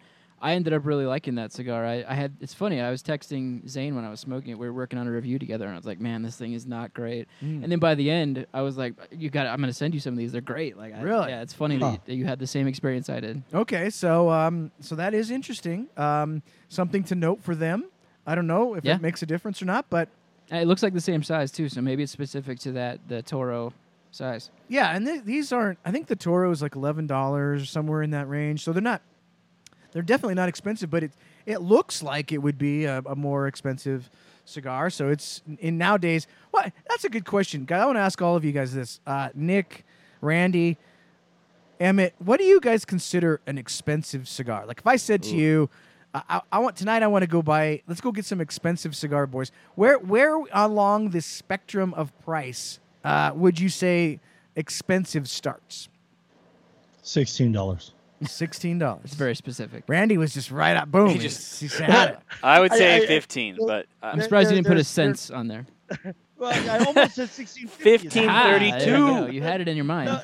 I ended up really liking that cigar. I, I had. It's funny. I was texting Zane when I was smoking it. We were working on a review together, and I was like, "Man, this thing is not great." Mm. And then by the end, I was like, "You got. I'm going to send you some of these. They're great." Like, I, Really? Yeah, it's funny Huh. that, you, that you had the same experience I did. Okay, so um, so that is interesting. Um, something to note for them. I don't know if Yeah. it makes a difference or not, but And it looks like the same size too, so maybe it's specific to that the Toro size. yeah, and th- these aren't. I think the Toro is like eleven dollars, or somewhere in that range. So they're not. They're definitely not expensive, but it it looks like it would be a, a more expensive cigar. So it's in nowadays. What? That's a good question. guy. I want to ask all of you guys this. Uh, Nick, Randy, Emmett, what do you guys consider an expensive cigar? Like if I said to you, I, I, I want tonight, I want to go buy. Let's go get some expensive cigar, boys. Where where along the spectrum of price uh, would you say expensive starts? Sixteen dollars. Sixteen dollars. It's very specific. Randy was just right up. Boom. He He just- just he had it. I would say I- 15, but uh, I'm There- surprised you there- didn't put a there's- cents on there. Well, I almost said sixteen. 15, Ah, there you 32. You had it in your mind.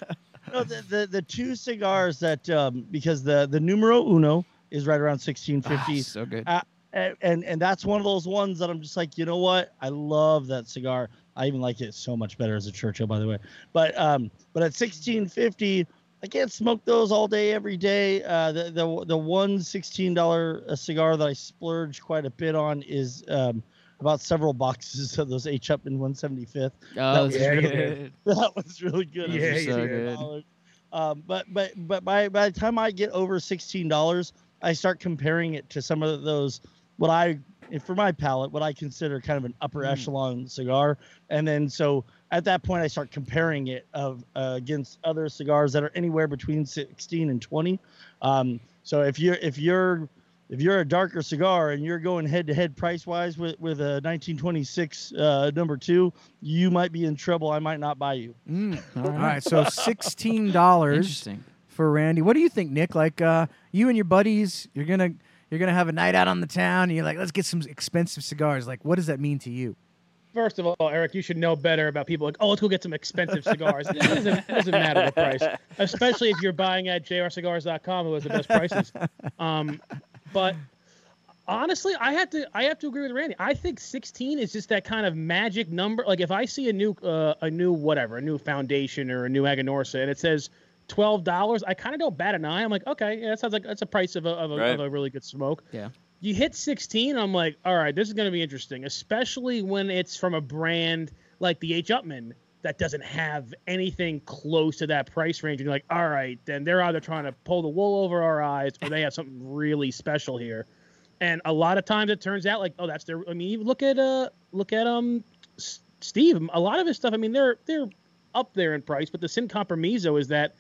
No, the, the the two cigars that um, because the the numero uno is right around sixteen Ah, fifty. so good. Uh, and, and and that's one of those ones that I'm just like, you know what? I love that cigar. I even like it so much better as a Churchill, by the way. But um, but at 1650, I can't smoke those all day every day. Uh, the the the one sixteen dollar cigar that I splurge quite a bit on is um about several boxes of those H Upman 175th. Oh, was that's really good. That was really good. Yeah, yeah, so good. Um, but but but by by the time I get over sixteen dollars, I start comparing it to some of those what I for my palate what I consider kind of an upper Mm. echelon cigar, and then so at that point I start comparing it of uh, against other cigars that are anywhere between sixteen and twenty. Um, so if you're if you're if you're a darker cigar and you're going head to head price wise with with a 1926 uh, number two, you might be in trouble. I might not buy you. Mm. All right, so sixteen dollars Interesting. for Randy. What do you think, Nick? Like uh, you and your buddies, you're gonna you're gonna have a night out on the town. And you're like, let's get some expensive cigars. Like, what does that mean to you? First of all, Eric, you should know better about people like, oh, let's go get some expensive cigars. it, doesn't, it doesn't matter the price, especially if you're buying at jrcigars.com, who has the best prices. Um, but honestly, I have to I have to agree with Randy. I think 16 is just that kind of magic number. Like if I see a new uh, a new whatever, a new foundation or a new Aganorsa, and it says twelve dollars, I kind of don't bat an eye. I'm like, okay, yeah, that sounds like that's a price of a of a, Right. of a really good smoke Yeah. You hit 16 i'm like all right this is going to be interesting especially when it's from a brand like the h upman that doesn't have anything close to that price range. And you're like all right then they're either trying to pull the wool over our eyes or they have something really special here. And a lot of times it turns out like oh that's their i mean look at uh look at um steve. A lot of his stuff i mean they're they're up there in price but the sin compromiso is that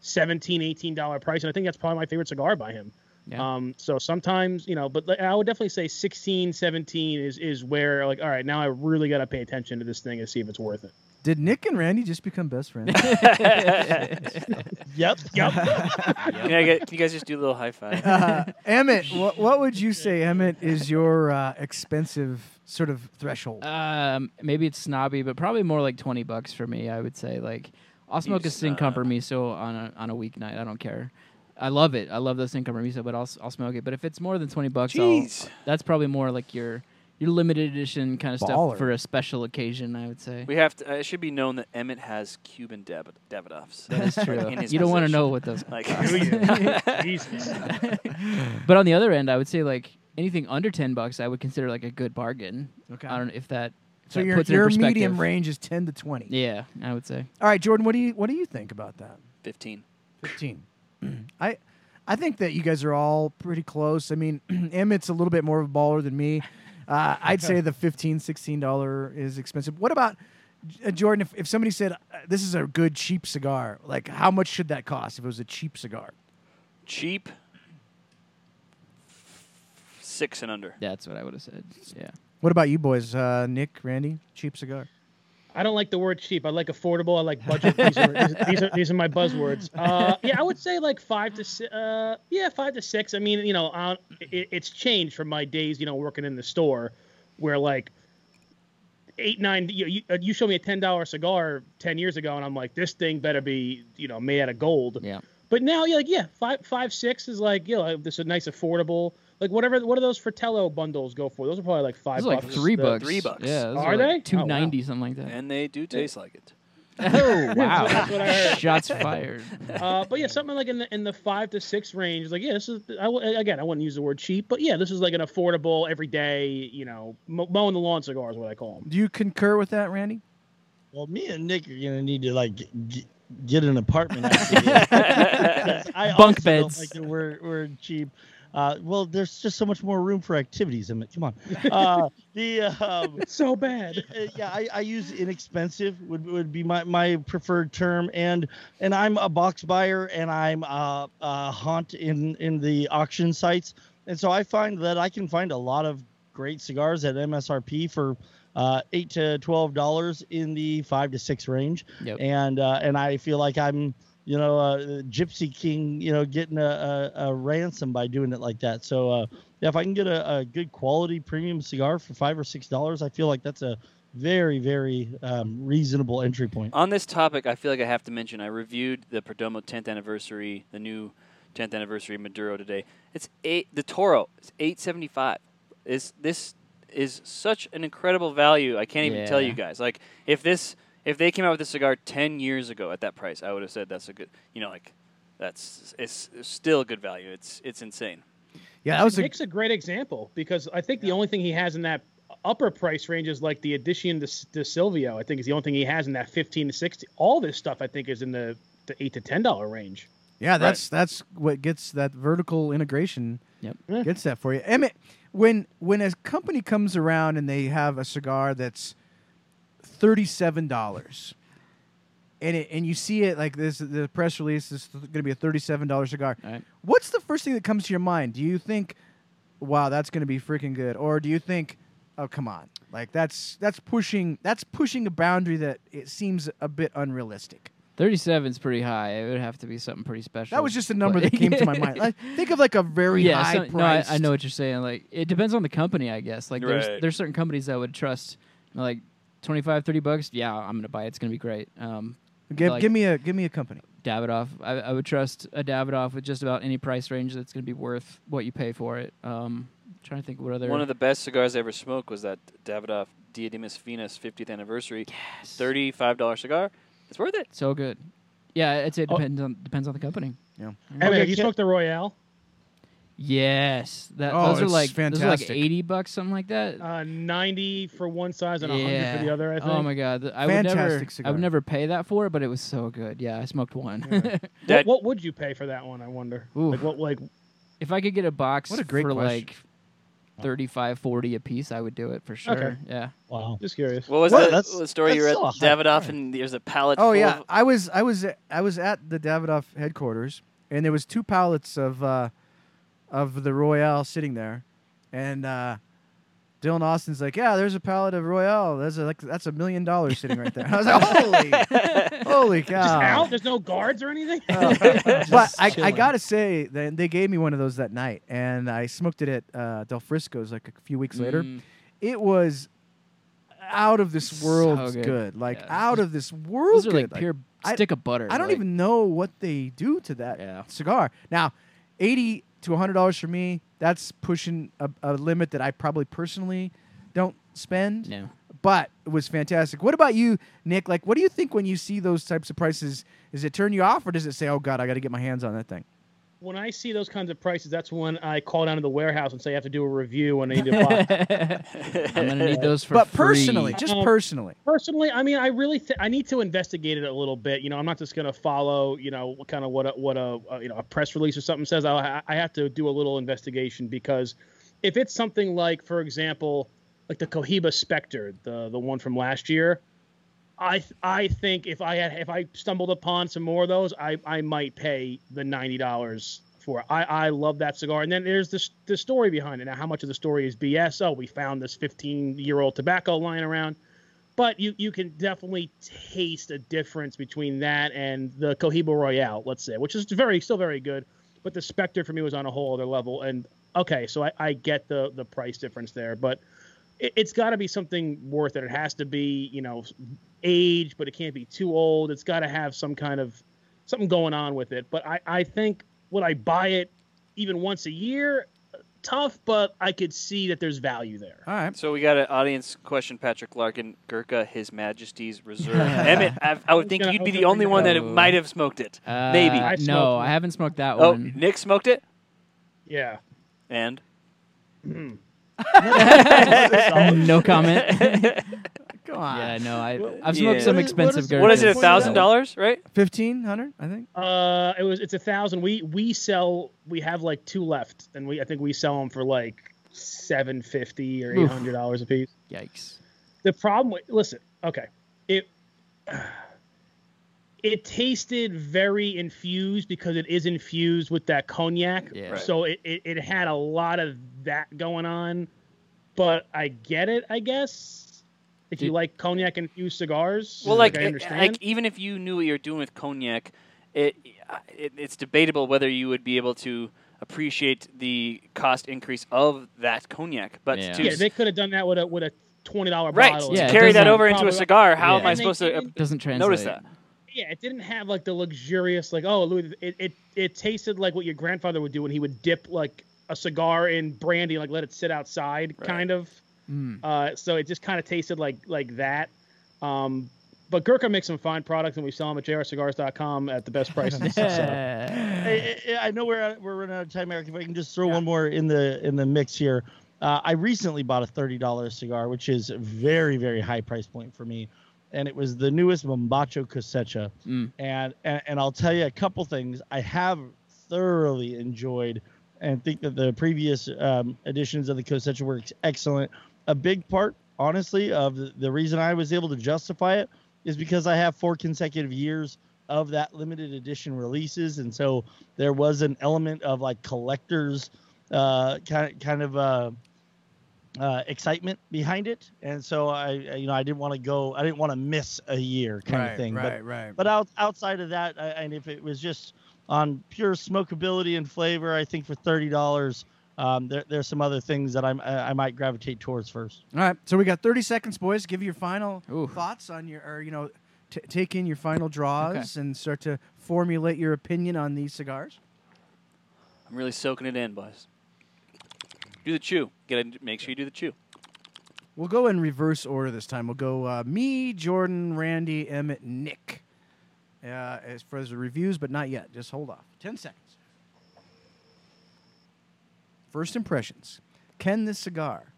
17 18 dollar price and i think that's probably my favorite cigar by him Yeah. um, so sometimes, you know, but like, I would definitely say 16, 17 is is where like, all right, now I really got to pay attention to this thing and see if it's worth it. Did Nick and Randy just become best friends? Yep. Yep. Can, I get, can you guys just do a little high five? uh, Emmett, what, what would you say, Emmett, is your uh, expensive sort of threshold? Um, maybe it's snobby, but probably more like twenty bucks for me. I would say like I'll smoke a sin me, so on a on a weeknight. I don't care. I love it. I love those sin compromiso, but I'll s- I'll smoke it. But if it's more than twenty bucks, I'll, Jeez. that's probably more like your your limited edition kind of Baller. stuff for a special occasion. I would say We have to. Uh, it should be known that Emmett has Cuban Dav- Davidoffs. that is true. in his you don't want to know what those. Like, Jesus. But on the other end, I would say like anything under ten bucks, I would consider like a good bargain. Okay. I don't know if that. if so that your puts it in your perspective. medium range is ten to twenty. Yeah, I would say. All right, Jordan, what do you what do you think about that? fifteen. Fifteen. I I think that you guys are all pretty close. I mean, Emmett's a little bit more of a baller than me. Uh, I'd say the 15 dollar is expensive. What about uh, Jordan? If, if somebody said uh, this is a good cheap cigar, like how much should that cost if it was a cheap cigar? Cheap. Six and under. That's what I would have said. Yeah. What about you boys, uh, Nick, Randy? Cheap cigar. I don't like the word cheap. I like affordable. I like budget. These are, these, are these are my buzzwords. Uh, yeah, I would say like five to six. Uh, yeah, five to six. I mean, you know, uh, it, it's changed from my days, you know, working in the store, where like eight nine. You you, uh, you show me a ten dollar cigar ten years ago, and I'm like, this thing better be you know made out of gold. Yeah. But now, yeah, like yeah, five five six is like you know this is a nice affordable. Like whatever, what do those Fratello bundles go for? Those are probably like five Those are like bucks. three The- bucks. three bucks. Yeah. those Are like they? Oh, wow. Two ninety, something like that. And they do taste like it. Oh wow! That's what I heard. Shots fired. Uh, but yeah, something like in the in the five to six range. Like yeah, this is I w- again I wouldn't use the word cheap, but yeah, this is like an affordable everyday you know mo- mowing the lawn cigar is what I call them. Do you concur with that, Randy? Well, me and Nick are gonna need to like get, get an apartment. After this. 'Cause I Bunk also don't beds. Like the word, word cheap. Uh, well, there's just so much more room for activities. Emmett. Come on. Uh, the um, It's so bad. uh, yeah, I, I use inexpensive would, would be my, my preferred term, and and I'm a box buyer, and I'm uh, a haunt in in the auction sites, and so I find that I can find a lot of great cigars at MSRP for uh, eight to twelve dollars in the five to six range, Yep. and uh, and I feel like I'm you know a gypsy king, you know, getting a, a, a ransom by doing it like that. So uh, yeah, if I can get a, a good quality premium cigar for five or six dollars, I feel like that's a very very um, reasonable entry point. On this topic, I feel like I have to mention I reviewed the Perdomo 10th anniversary, the new 10th anniversary Maduro today. It's eight. The Toro is 875. Is this is such an incredible value? I can't even tell you guys. Like if this if they came out with a cigar 10 years ago at that price, I would have said that's a good. You know, like that's it's, it's still a good value. It's it's insane. Yeah, that was a Nick's a great example because I think the only thing he has in that upper price range is like the addition to, to Silvio. I think is the only thing he has in that 15 to 60. All this stuff I think is in the the eight to ten dollar range. Yeah, that's that's what gets that vertical integration. Yep. Yeah. Gets that for you. Emmett, when when a company comes around and they have a cigar that's thirty seven dollars, and it, and you see it like this, the press release is going to be a thirty seven dollar cigar. Right. What's the first thing that comes to your mind? Do you think wow, that's going to be freaking good, or do you think, oh come on, like that's that's pushing that's pushing a boundary that it seems a bit unrealistic. 37 is pretty high. It would have to be something pretty special. That was just a number that came to my mind. Like, think of like a very yeah, high some- no, I, price. I know what you're saying. Like, it depends on the company, I guess. Like, Right. there's there's certain companies that would trust, like, 25, 30 bucks. Yeah, I'm gonna buy it. It's gonna be great. Um, Give, like- give me a give me a company. Davidoff, I, I would trust a Davidoff with just about any price range that's gonna be worth what you pay for it. Um, trying to think what other. One of the best cigars I ever smoked was that Davidoff Diademas Finas 50th anniversary. yes. $35 cigar. It's worth it. So good. Yeah, I'd say it Oh. depends on depends on the company. Yeah. Hey, Okay, man, you smoked the Royale? Yes, that Oh, those are it's like those are like eighty bucks, something like that. Uh, 90 for one size and 100 for the other, I think. Oh my god, th- I would never, Fantastic I cigar. would never pay that for it, but it was so good. Yeah, I smoked one. What, Dad- what would you pay for that one, I wonder? Ooh. Like, what, like, if I could get a box What a great for question. like 35, 40 a piece, I would do it for sure. Okay. Yeah. Wow. just curious. What was What? the, That's- the story you were that's at still a high Davidoff price. and there's a pallet Oh full yeah, of I was I was I was at the Davidoff headquarters, and there was two pallets of uh, of the Royale sitting there, and uh, Dylan Austin's like, "Yeah, there's a pallet of Royale. That's a, like that's a million dollars sitting right there." I was like, "Holy, holy cow!" Just out? There's no guards or anything? but I, I gotta say, they, they gave me one of those that night, and I smoked it at uh, Del Frisco's like a few weeks later. Mm. It was out of this world So good. good. like Yeah. out of this world Those are good. like pure I- stick of butter. I don't like- even know what they do to that Yeah. cigar. Now, eighty to hundred dollars for me, that's pushing a, a limit that I probably personally don't spend. No. But it was fantastic. What about you, Nick? Like, what do you think when you see those types of prices? Does it turn you off, or does it say, "Oh God, I got to get my hands on that thing"? When I see those kinds of prices, that's when I call down to the warehouse and say I have to do a review and I need to buy. I'm gonna need those for but free. personally, just Um, personally, Personally, I mean, I really th- I need to investigate it a little bit. You know, I'm not just going to follow, you know, what kind of what a, what a, a you know a press release or something says. I I have to do a little investigation because if it's something like, for example, like the Cohiba Spectre, the the one from last year, I I think if I had if I stumbled upon some more of those, I I might pay the ninety dollars for it. I I love that cigar. And then there's this the story behind it. Now, how much of the story is BS? Oh, we found this 15 year old tobacco lying around. But you you can definitely taste a difference between that and the Cohiba Royale, let's say, which is very still very good. But the Spectre for me was on a whole other level. And okay, so I, I get the the price difference there, but it, it's got to be something worth it. It has to be, you know, age, but it can't be too old. It's got to have some kind of something going on with it. But I, I think would I buy it even once a year? Tough, but I could see that there's value there. all right. So we got an audience question, Patrick Larkin, Gurkha, His Majesty's Reserve. Emmett, I, I would think gonna- you'd be the only one that that might have smoked it. Uh, Maybe. I no, smoked I haven't smoked that Oh, one. Nick smoked it, Yeah. and no comment. Come on, yeah, no, I I've smoked Yeah. some What is- expensive what is- Gurkhas. what is it? A thousand dollars, right? fifteen hundred, I think. Uh, it was it's a thousand. We we sell. We have like two left, and we I think we sell them for like seven fifty or eight Oof. hundred dollars a piece. Yikes. The problem with listen, okay, it it tasted very infused because it is infused with that cognac. Yeah. Right. So it, it it had a lot of that going on, but I get it. I guess if you like cognac infused cigars, Well, like, I understand. like even if you knew what you're doing with cognac, it, it it's debatable whether you would be able to appreciate the cost increase of that cognac. But Yeah. to yeah, they could have done that with a with a twenty dollar right bottle. to Yeah, it carry that over into a cigar, how Yeah. am I supposed to uh, Doesn't translate. notice that? Yeah, it didn't have like the luxurious like oh Louis, it, it it tasted like what your grandfather would do when he would dip like a cigar in brandy like let it sit outside Right. kind of. Mm. Uh, so it just kind of tasted like like that. Um, but Gurkha makes some fine products and we sell them at jrcigars.com at the best prices. so. I, I I know we're we're running out of time, Eric. If I can just throw one more in the in the mix here. Uh, I recently bought a thirty dollars cigar, which is a very very high price point for me, and it was the newest Mombacho Cosecha. Mm. And, and and I'll tell you a couple things. I have thoroughly enjoyed and think that the previous um, editions of the Cosecha were excellent. A big part, honestly, of the, the reason I was able to justify it is because I have four consecutive years of that limited edition releases, and so there was an element of like collectors uh, kind of kind of uh, uh, excitement behind it, and so I I- you know I didn't want to go I didn't want to miss a year kind right, of thing. Right, But right. but out, outside of that, I, and if it was just on pure smokability and flavor, I think for thirty dollars, um, there, there's some other things that I'm, I I might gravitate towards first. All right, so we got 30 seconds, boys. Give your final Ooh. thoughts on your, or you know, t- take in your final draws and start to formulate your opinion on these cigars. I'm really soaking it in, boys. Do the chew. Get to make sure you do the chew. We'll go in reverse order this time. We'll go uh, me, Jordan, Randy, Emmett, Nick. Uh, as far as the reviews, but not yet. Just hold off. 10 seconds. First impressions. Can this cigar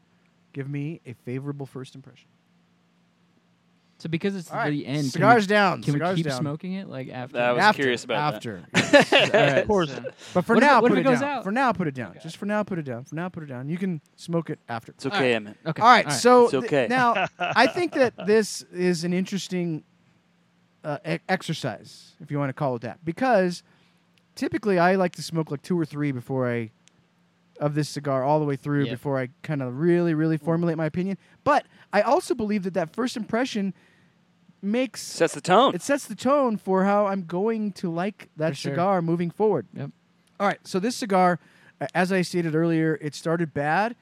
give me a favorable first impression? So because it's All right, the end, can cigars we, down. Can cigars we keep down. smoking it like after? I was after, curious about that. after. All right, Of course. so- But for What now, it- what put if it it goes down. out? For now, put it down. Just for now, put it down. For now, put it down. You can smoke it after. It's okay, All right. Emmett. Okay. All right, so It's th- okay. now I think that this is an interesting uh, e- exercise, if you want to call it that, because typically I like to smoke like two or three before I of this cigar all the way through Yeah. before I kind of really, really formulate my opinion. But I also believe that that first impression makes Sets the tone. it sets the tone for how I'm going to like that For sure. cigar moving forward. Yep. All right, so this cigar, as I stated earlier, it started bad,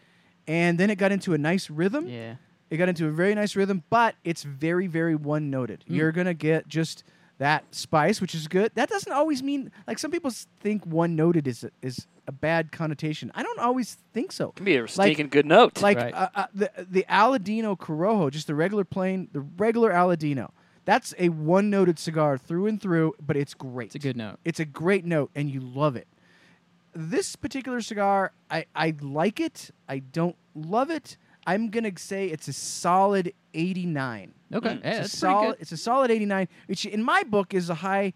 and then it got into a nice rhythm. Yeah. It got into a very nice rhythm, but it's very, very one noted. Mm. You're gonna get just that spice, which is good. That doesn't always mean like some people think one noted is a, is a bad connotation. I don't always think so. It can be a stinking good note. Like Right. uh, uh, the the Aladino Corojo, just the regular plain, the regular Aladino. That's a one noted cigar through and through, but it's great. It's a good note. It's a great note, and you love it. This particular cigar, I, I like it. I don't love it. I'm gonna say it's a solid 89. Okay. Mm. Yeah, It's that's a pretty solid. good. It's a solid 89, which in my book is a high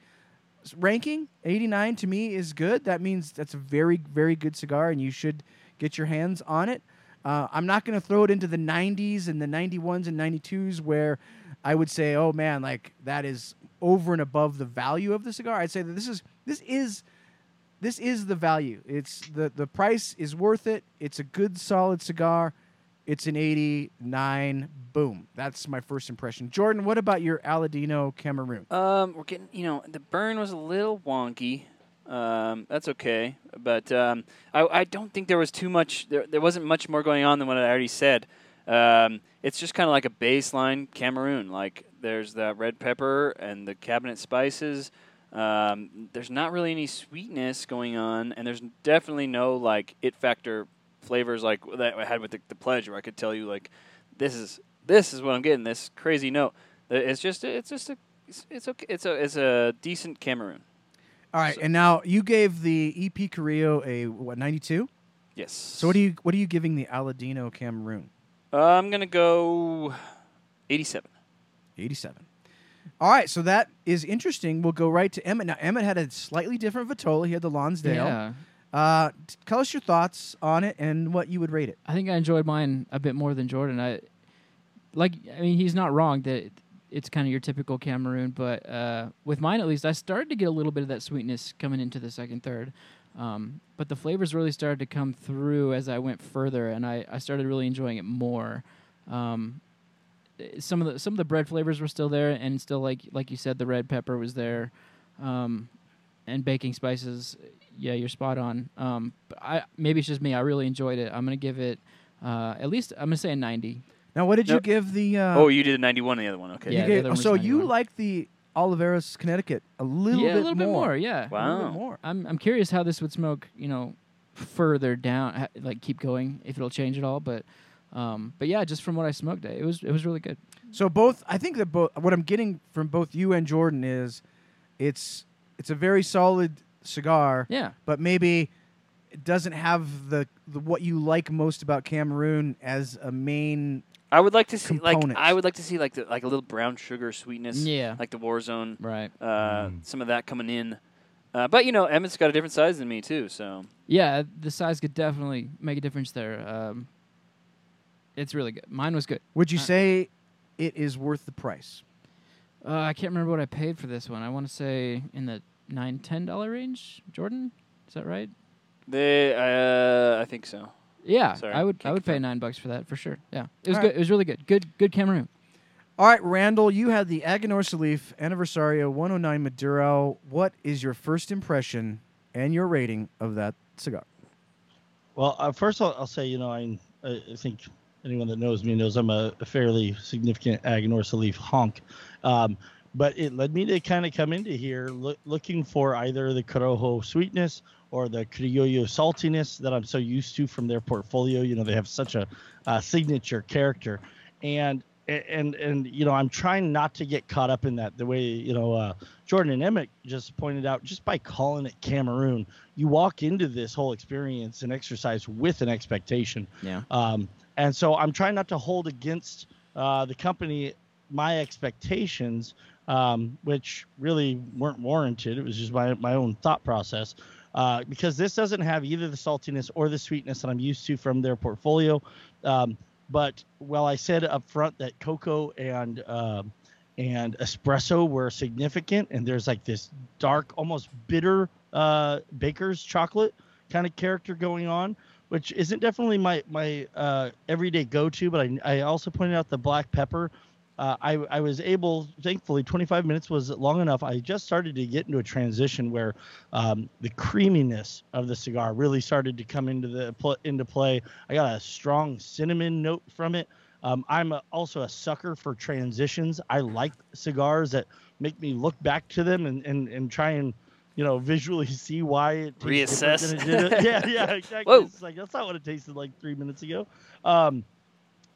s- ranking. 89 to me is good. That means that's a very very good cigar, and you should get your hands on it. Uh, I'm not going to throw it into the 90s and the 91s and 92s where I would say, oh man, like that is over and above the value of the cigar. I'd say that this is this is this is the value. It's the the price is worth it. It's a good solid cigar. It's an 89. Boom. That's my first impression. Jordan, what about your Aladino Cameroon? Um, we're getting, you know, the burn was a little wonky. Um, that's okay, but um, I, I don't think there was too much. There, there wasn't much more going on than what I already said. Um, it's just kind of like a baseline Cameroon. Like there's the red pepper and the cabinet spices. Um, there's not really any sweetness going on, and there's definitely no like it factor flavors like that I had with the, the pledge, where I could tell you like this is this is what I'm getting. This crazy note. Uh, It's just it's just a it's, it's okay. It's a it's a decent Cameroon. All right, So- and now you gave the EP Carrillo a what 92. Yes. So what are you what are you giving the Aladino Cameroon? Uh, I'm gonna go 87. 87. All right, so that is interesting. We'll go right to Emmett. Now Emmett had a slightly different Vitola. He had the Lonsdale. Yeah. Uh, tell us your thoughts on it and what you would rate it. I think I enjoyed mine a bit more than Jordan. I like. I mean, he's not wrong that it's kind of your typical Cameroon, but uh, with mine at least, I started to get a little bit of that sweetness coming into the second third. Um, but the flavors really started to come through as I went further, and I, I started really enjoying it more. Um, some of the some of the bread flavors were still there, and still like like you said, the red pepper was there, um, and baking spices. Yeah, you're spot on. Um, but I maybe it's just me. I really enjoyed it. I'm gonna give it uh, at least. I'm gonna say a 90. Now, what did you Nope. give the? Uh, oh, you did a 91 in the other one. Okay. you Yeah, the gave- other one was so you 91. like the Oliveros Connecticut a little yeah, bit a little more. bit more. Yeah. Wow. A little bit more. I'm I'm curious how this would smoke. You know, further down, ha- like keep going if it'll change at all. But um, but yeah, just from what I smoked, it was it was really good. So both, I think that both. What I'm getting from both you and Jordan is, it's it's a very solid cigar. Yeah. but maybe it doesn't have the, the what you like most about Cameroon as a main. I would like to see like Components. I would like to see like the, like a little brown sugar sweetness. Yeah. Like the Warzone. Right. Uh, Some of that coming in. Uh, but you know, Emmett's got a different size than me too. So Yeah, the size could definitely make a difference there. Um, it's really good. Mine was good. Would you Uh, say it is worth the price? Uh, I can't remember what I paid for this one. I want to say in the nine ten dollar range. Jordan, is that right? They, uh, I think so. Yeah, Sorry, I would I would pay confirm. nine bucks for that for sure. Yeah, it was All good. right. It was really good. Good good Cameroon. All right, Randall, you had the Aganorsa Leaf Anniversario 109 Maduro. What is your first impression and your rating of that cigar? Well, uh, first I'll, I'll say, you know, I, I think anyone that knows me knows I'm a, a fairly significant Aganorsa Leaf honk. Um, but it led me to kind of come into here loo- looking for either the Corojo sweetness or the Criollo saltiness that I'm so used to from their portfolio. You know, they have such a, uh signature character. And and and you know i'm trying not to get caught up in that the way you know uh, jordan and emmett just pointed out just by calling it cameroon you walk into this whole experience and exercise with an expectation Yeah. um, and so i'm trying not to hold against uh, the company my expectations um, which really weren't warranted it was just my, my own thought process uh, because this doesn't have either the saltiness or the sweetness that i'm used to from their portfolio um, but while I said up front that cocoa and um, and espresso were significant, and there's like this dark, almost bitter uh, baker's chocolate kind of character going on, which isn't definitely my my uh, everyday go-to. But I, I also pointed out the black pepper. Uh, I, I was able, thankfully, 25 minutes was long enough. I just started to get into a transition where um, the creaminess of the cigar really started to come into the pl- into play. I got a strong cinnamon note from it. Um, I'm a, also a sucker for transitions. I like cigars that make me look back to them and, and, and try and you know visually see why it Reassess. it did. yeah, yeah, exactly. Whoa. It's like that's not what it tasted like three minutes ago. Um,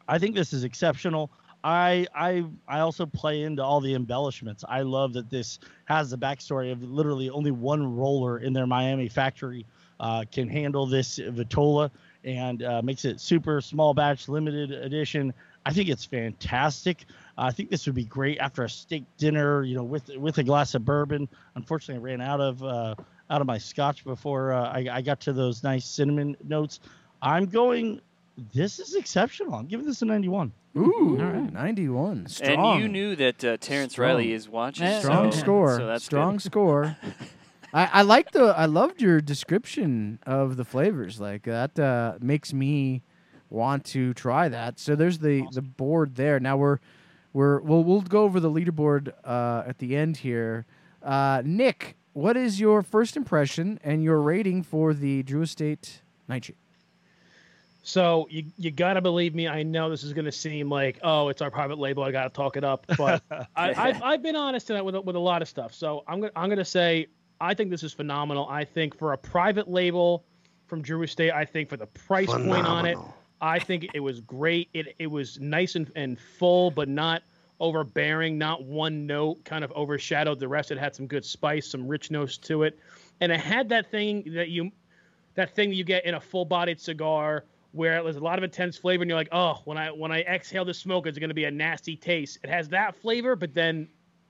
I think this is exceptional. I I I also play into all the embellishments. I love that this has the backstory of literally only one roller in their Miami factory uh, can handle this Vitola and uh, makes it super small batch limited edition. I think it's fantastic. I think this would be great after a steak dinner, you know, with with a glass of bourbon. Unfortunately, I ran out of uh, out of my scotch before uh, I, I got to those nice cinnamon notes. I'm going. This is exceptional. I'm giving this a 91. Ooh, All right. 91. Strong. And you knew that uh, Terrence Strong. Reilly is watching. Yeah. strong so, score. So that's strong good. score. I, I like the I loved your description of the flavors. Like that uh, makes me want to try that. So there's the the board there. Now we're we're we'll we'll go over the leaderboard uh, at the end here. Uh, Nick, what is your first impression and your rating for the Drew Estate Nightshade? So you you gotta believe me. I know this is gonna seem like oh, it's our private label. I gotta talk it up, but I, I've I've been honest in that with a- with a lot of stuff. So I'm gonna I'm gonna say I think this is phenomenal. I think for a private label from Drew Estate, I think for the price point on it, I think it was great. It it was nice and, and full, but not overbearing. Not one note kind of overshadowed the rest. It had some good spice, some rich notes to it, and it had that thing that you that thing that you get in a full-bodied cigar where there's a lot of intense flavor and you're like oh when i when i exhale the smoke it's going to be a nasty taste. It has that flavor but then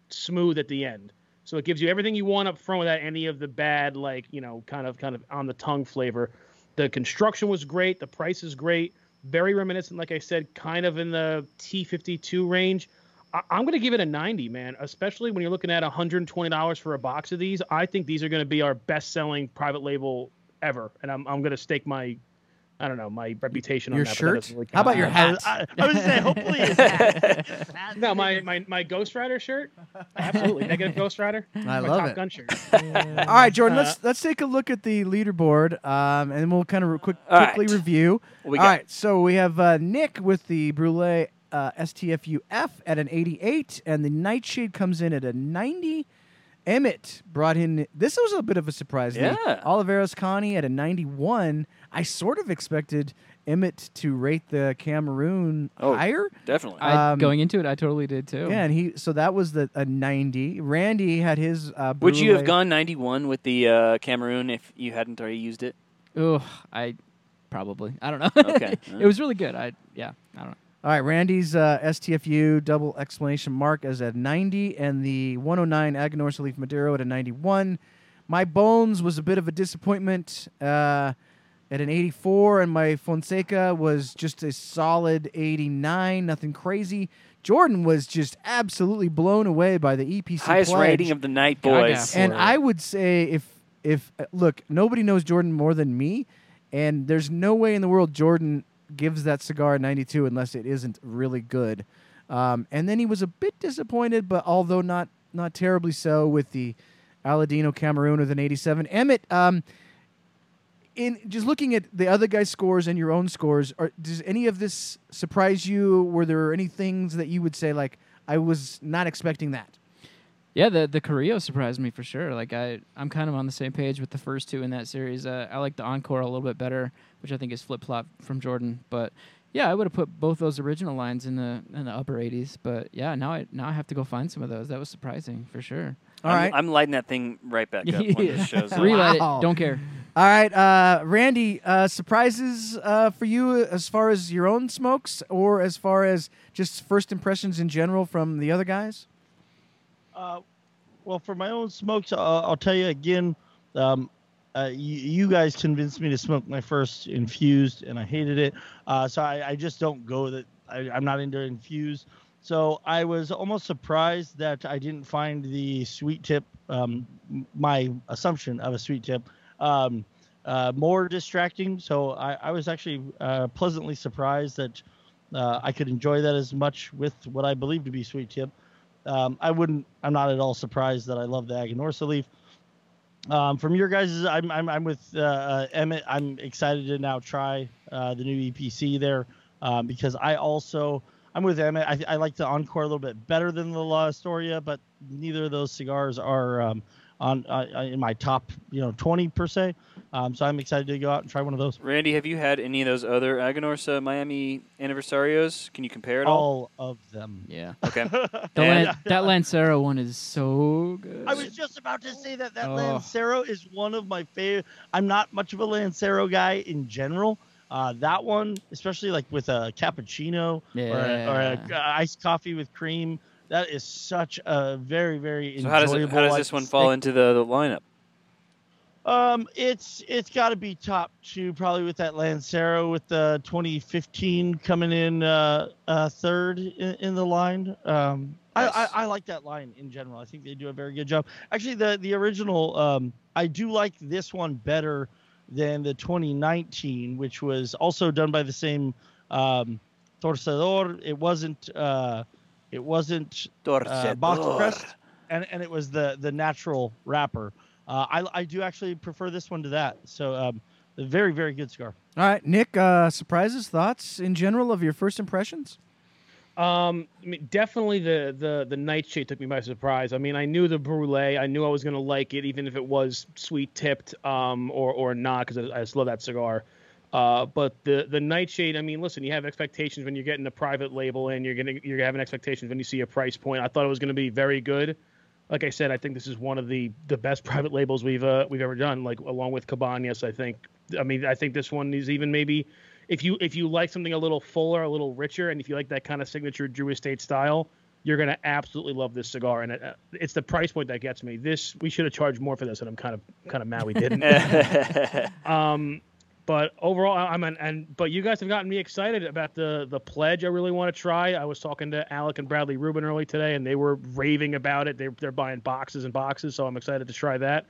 smooth at the end. So it gives you everything you want up front without any of the bad like you know kind of kind of on the tongue flavor. The construction was great. The price is great. Very reminiscent like i said kind of in the t52 range. I- I'm going to give it a 90, man, especially when you're looking at $120 for a box of these. I think these are going to be our best selling private label ever. And I'm, I'm going to stake my, I don't know, my reputation Your on that. but that shirt? doesn't really How about count. your I, hat? was- I, I was gonna say hopefully it's hat. No, my, my, my Ghost Rider shirt. Absolutely. Negative Ghost Rider. I my love Top it. Gun shirt. All right, Jordan. Uh, let's let's take a look at the leaderboard, um, and we'll kind of quick, quickly right. review. What we All got? right, so we have uh, Nick with the Brulee uh, STFUF at an 88, and the Nightshade comes in at a 90. Emmett brought in. This was a bit of a surprise. to me. Yeah. Oliveros Connie at a 91. I sort of expected Emmett to rate the Cameroon Oh, higher. Definitely. I, Um, going into it, I totally did too. Yeah, and he so that was the a 90. Randy had his. Uh, Would you have gone 91 with the uh, Cameroon if you hadn't already used it? Ugh, I probably. I don't know. Okay. it was really good. I yeah. I don't know. All right, Randy's uh, STFU double exclamation mark is at 90, and the 109 Aganorsa Leaf Maduro at a 91. My Bones was a bit of a disappointment uh, at an 84, and my Fonseca was just a solid 89, nothing crazy. Jordan was just absolutely blown away by the EPC Highest pledge. rating of the night, Gaga. boys. and I would say if if uh, look, nobody knows Jordan more than me, and there's no way in the world Jordan gives that cigar a 92 unless it isn't really good. Um, and then he was a bit disappointed, but although not not terribly so, with the Aladino Cameroon with an 87. Emmett, um, in just looking at the other guy's scores and your own scores, are, does any of this surprise you? Were there any things that you would say like I was not expecting that? Yeah, the the Carrillo surprised me for sure. Like I, I'm kind of on the same page with the first two in that series. Uh, I like the Encore a little bit better, which I think is flip flop from Jordan. But yeah, I would have put both those original lines in the in the upper 80s. But yeah, now I now I have to go find some of those. That was surprising for sure. All I'm. I'm lighting that thing right back up when this shows up. Relight Wow. it. Don't care. All right, uh, Randy. Uh, surprises uh, for you as far as your own smokes, or as far as just first impressions in general from the other guys? Uh, well, for my own smokes, uh, I'll tell you again. Um, uh, you, you guys convinced me to smoke my first infused, and I hated it. Uh, so I, I just don't go that. I, I'm not into infused. So I was almost surprised that I didn't find the sweet tip. Um, my assumption of a sweet tip um, uh, more distracting. So I, I was actually uh, pleasantly surprised that uh, I could enjoy that as much with what I believe to be sweet tip. Um, I wouldn't. I'm not at all surprised that I love the Aganorsa leaf. Um, from your guys, I'm, I'm I'm with uh, uh, Emmett. I'm excited to now try uh, the new EPC there um, because I also I'm with Emmett. I, I like the Encore a little bit better than the La Historia, but neither of those cigars are um, on uh, in my top you know 20 per se. Um, so I'm excited to go out and try one of those. Randy, have you had any of those other Aganorsa Miami Anniversarios? Can you compare it all? All of them. Yeah. Okay. The And- Lan- that Lancero one is so good. I was just about to say that that Oh. Lancero is one of my favorite. I'm not much of a Lancero guy in general. Uh, that one, especially like with a cappuccino or, a, or a, iced coffee with cream, that is such a very very so how does it, how does this one fall into the, the lineup? Um, it's it's got to be top two, probably with that Lancero with the 2015 coming in uh, uh, third in, in the line. Um, I, I, I like that line in general. I think they do a very good job. Actually, the the original, um, I do like this one better than the 2019, which was also done by the same um, torcedor. It wasn't uh, it wasn't uh, box pressed, and and it was the the natural wrapper. Uh, I I do actually prefer this one to that. So um, a very very good cigar. All right, Nick. Uh, surprises, thoughts in general of your first impressions? Um, I mean, definitely the the the nightshade took me by surprise. I mean, I knew the brulee. I knew I was gonna like it, even if it was sweet tipped, um, or or not, because I, I just love that cigar. Uh, but the the nightshade. I mean, listen, you have expectations when you're getting a private label, and you're gonna you're having expectations when you see a price point. I thought it was gonna be very good. Like I said, I think this is one of the the best private labels we've uh, we've ever done. Like along with Cabañas, I think. I mean, I think this one is even maybe if you if you like something a little fuller, a little richer, and if you like that kind of signature Drew Estate style, you're gonna absolutely love this cigar. And it, uh, it's the price point that gets me. This we should have charged more for this, and I'm kind of kind of mad we didn't. um, but overall, I'm an, and but you guys have gotten me excited about the the pledge. I really want to try. I was talking to Alec and Bradley Rubin early today, and they were raving about it. They they're buying boxes and boxes, so I'm excited to try that.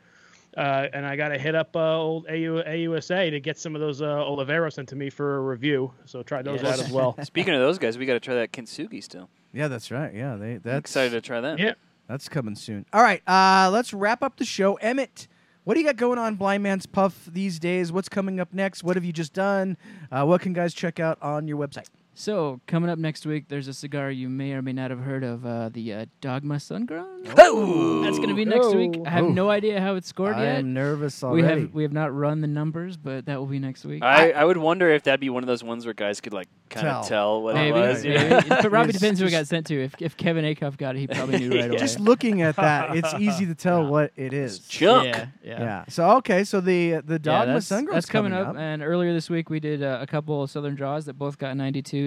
Uh, and I got to hit up uh, old AU, AUSA to get some of those uh, Olivero sent to me for a review. So try those Yes. out as well. Speaking of those guys, we got to try that Kintsugi still. Yeah, that's right. Yeah, they I'm excited to try that. Yeah. That's coming soon. All right, uh, let's wrap up the show. Emmett, what do you got going on Blind Man's Puff these days? What's coming up next? What have you just done? Uh, what can guys check out on your website? So coming up next week, there's a cigar you may or may not have heard of, uh, the uh, Dogma Sungrown. Oh! That's gonna be next week. I have Oh. no idea how it's scored yet. I'm nervous already. We have we have not run the numbers, but that will be next week. I, I would wonder if that'd be one of those ones where guys could like kind of tell what maybe, it was. maybe. know? but Robbie depends who it got sent to. If if Kevin Acuff got it, he probably knew right away. Just looking at that, it's easy to tell what it is. Chunk. Yeah, yeah. Yeah. So okay, so the the Yeah, Dogma that's, Sungrown's that's coming, coming up. And earlier this week, we did uh, a couple of Southern draws that both got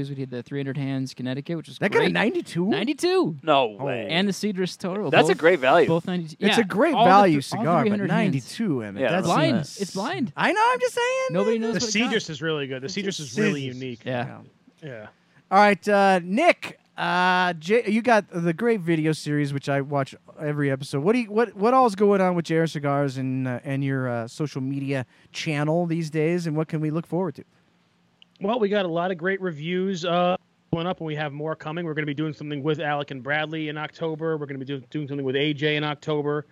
92s. We did the 300 hands Connecticut, which was That got great. a 92. 92. No way. And the Cedrus Toro. That's a both- great value. Both 92. It's yeah, a great all the value th- all cigar, but 300 hands. 92, Emmett. Yeah, that's Blind. nuts. It's blind. I know. I'm just saying. Nobody knows The what it costs. Cedrus is really good. The Cedrus is really Cedrus. unique. Yeah. Yeah. All right, uh, Nick. Uh, Jay, you got the great video series, which I watch every episode. What do you, what what all is going on with JR Cigars and uh, and your uh, social media channel these days, and what can we look forward to? Well, we got a lot of great reviews uh, going up, and we have more coming. We're going to be doing something with Alec and Bradley in October. We're going to be do, doing something with AJ in October.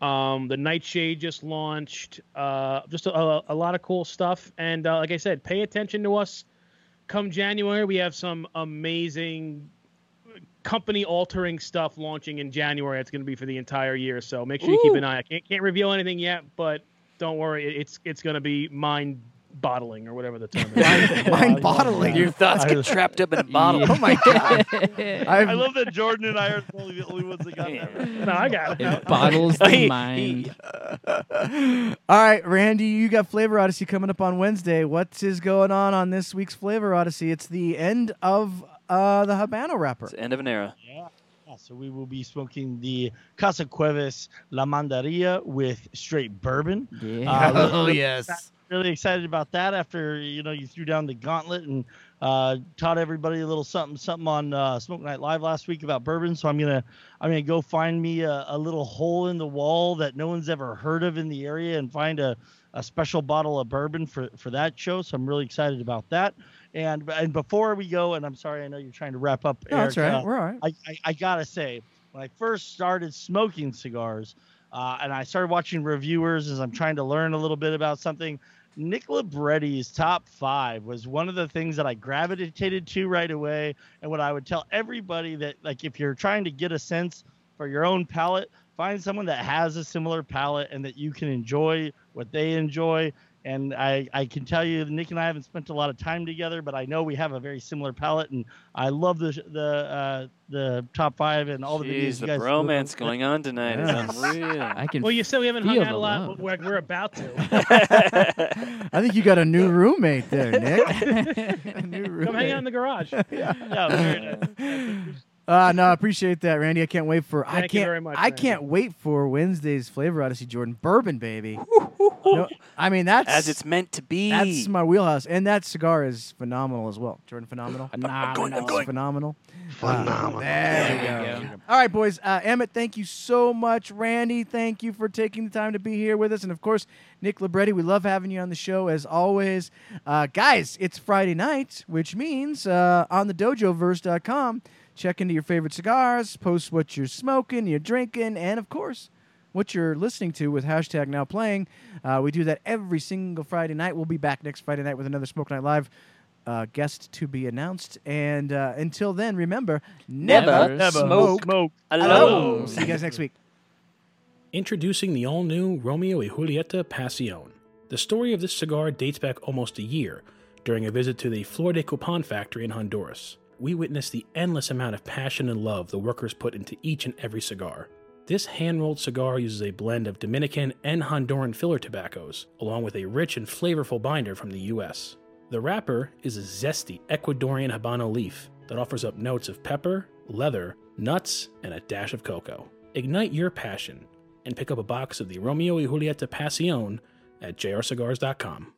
Um, the Nightshade just launched. Uh, just a, a lot of cool stuff. And uh, like I said, pay attention to us. Come January, we have some amazing company altering stuff launching in January. It's going to be for the entire year. So make sure you keep an eye. I can't, can't reveal anything yet, but don't worry. It's it's going to be mind bottling or whatever the term is. Mind bottling. Your thoughts get trapped up in a bottle. Oh my god! I love that Jordan and I are probably the only ones that got that. no, I got it. It bottles the mind. all right, Randy, you got Flavor Odyssey coming up on Wednesday. What is going on on this week's Flavor Odyssey? It's the end of uh, the Habano wrapper. It's the end of an era. Yeah. Yeah, So we will be smoking the Casa Cuevas La Mandaria with straight bourbon. Yeah. Uh, Oh yes. Really excited about that after you know you threw down the gauntlet and uh, taught everybody a little something something on uh, Smoke Night Live last week about bourbon. So I'm gonna I'm gonna go find me a, a little hole in the wall that no one's ever heard of in the area and find a, a special bottle of bourbon for for that show. So I'm really excited about that. And and before we go, and I'm sorry, I know you're trying to wrap up. No, that's Eric, right. uh, We're all right. I, I, I gotta say, when I first started smoking cigars, uh, and I started watching reviewers as I'm trying to learn a little bit about something, Nick Libretti's top five was one of the things that I gravitated to right away, and what I would tell everybody that like if you're trying to get a sense for your own palate, find someone that has a similar palate and that you can enjoy what they enjoy. And I, I can tell you, Nick and I haven't spent a lot of time together, but I know we have a very similar palette, and I love the the uh, the top five and all the videos Jeez, you the guys. do. bromance going on tonight Yes. is unreal. I can. Well, you said we haven't Feel hung out a lot, love. but we're, we're about to. I think you got a new roommate there, Nick. a new roommate. Come hang out in the garage. Yeah, very nice. Uh, no, I appreciate that, Randy. I can't wait for. I Thank you can't. very much, I Randy. can't wait for Wednesday's Flavor Odyssey, Jordan. Bourbon, baby. No, I mean that's As it's meant to be. that's my wheelhouse, and that cigar is phenomenal as well. Jordan, phenomenal. I'm going, I'm going. phenomenal. Phenomenal. There we go. All right, boys. Uh, Emmett, thank you so much. Randy, thank you for taking the time to be here with us. And of course, Nick Libretti, we love having you on the show as always. Uh, guys, it's Friday night, which means uh, on the dojoverse.com, check into your favorite cigars, post what you're smoking, you're drinking, and of course, what you're listening to with hashtag now playing. Uh, we do that every single Friday night. We'll be back next Friday night with another Smoke Night Live uh, guest to be announced. And uh, until then, remember Never, Never smoke, Smoke. alone. See you guys next week. Introducing the all new Romeo y Julieta Pasión. The story of this cigar dates back almost a year during a visit to the Flor de Copan factory in Honduras. We witnessed the endless amount of passion and love the workers put into each and every cigar. This hand rolled cigar uses a blend of Dominican and Honduran filler tobaccos, along with a rich and flavorful binder from the US. The wrapper is a zesty Ecuadorian Habano leaf that offers up notes of pepper, leather, nuts, and a dash of cocoa. Ignite your passion and pick up a box of the Romeo y Julieta Pasión at jrcigars.com.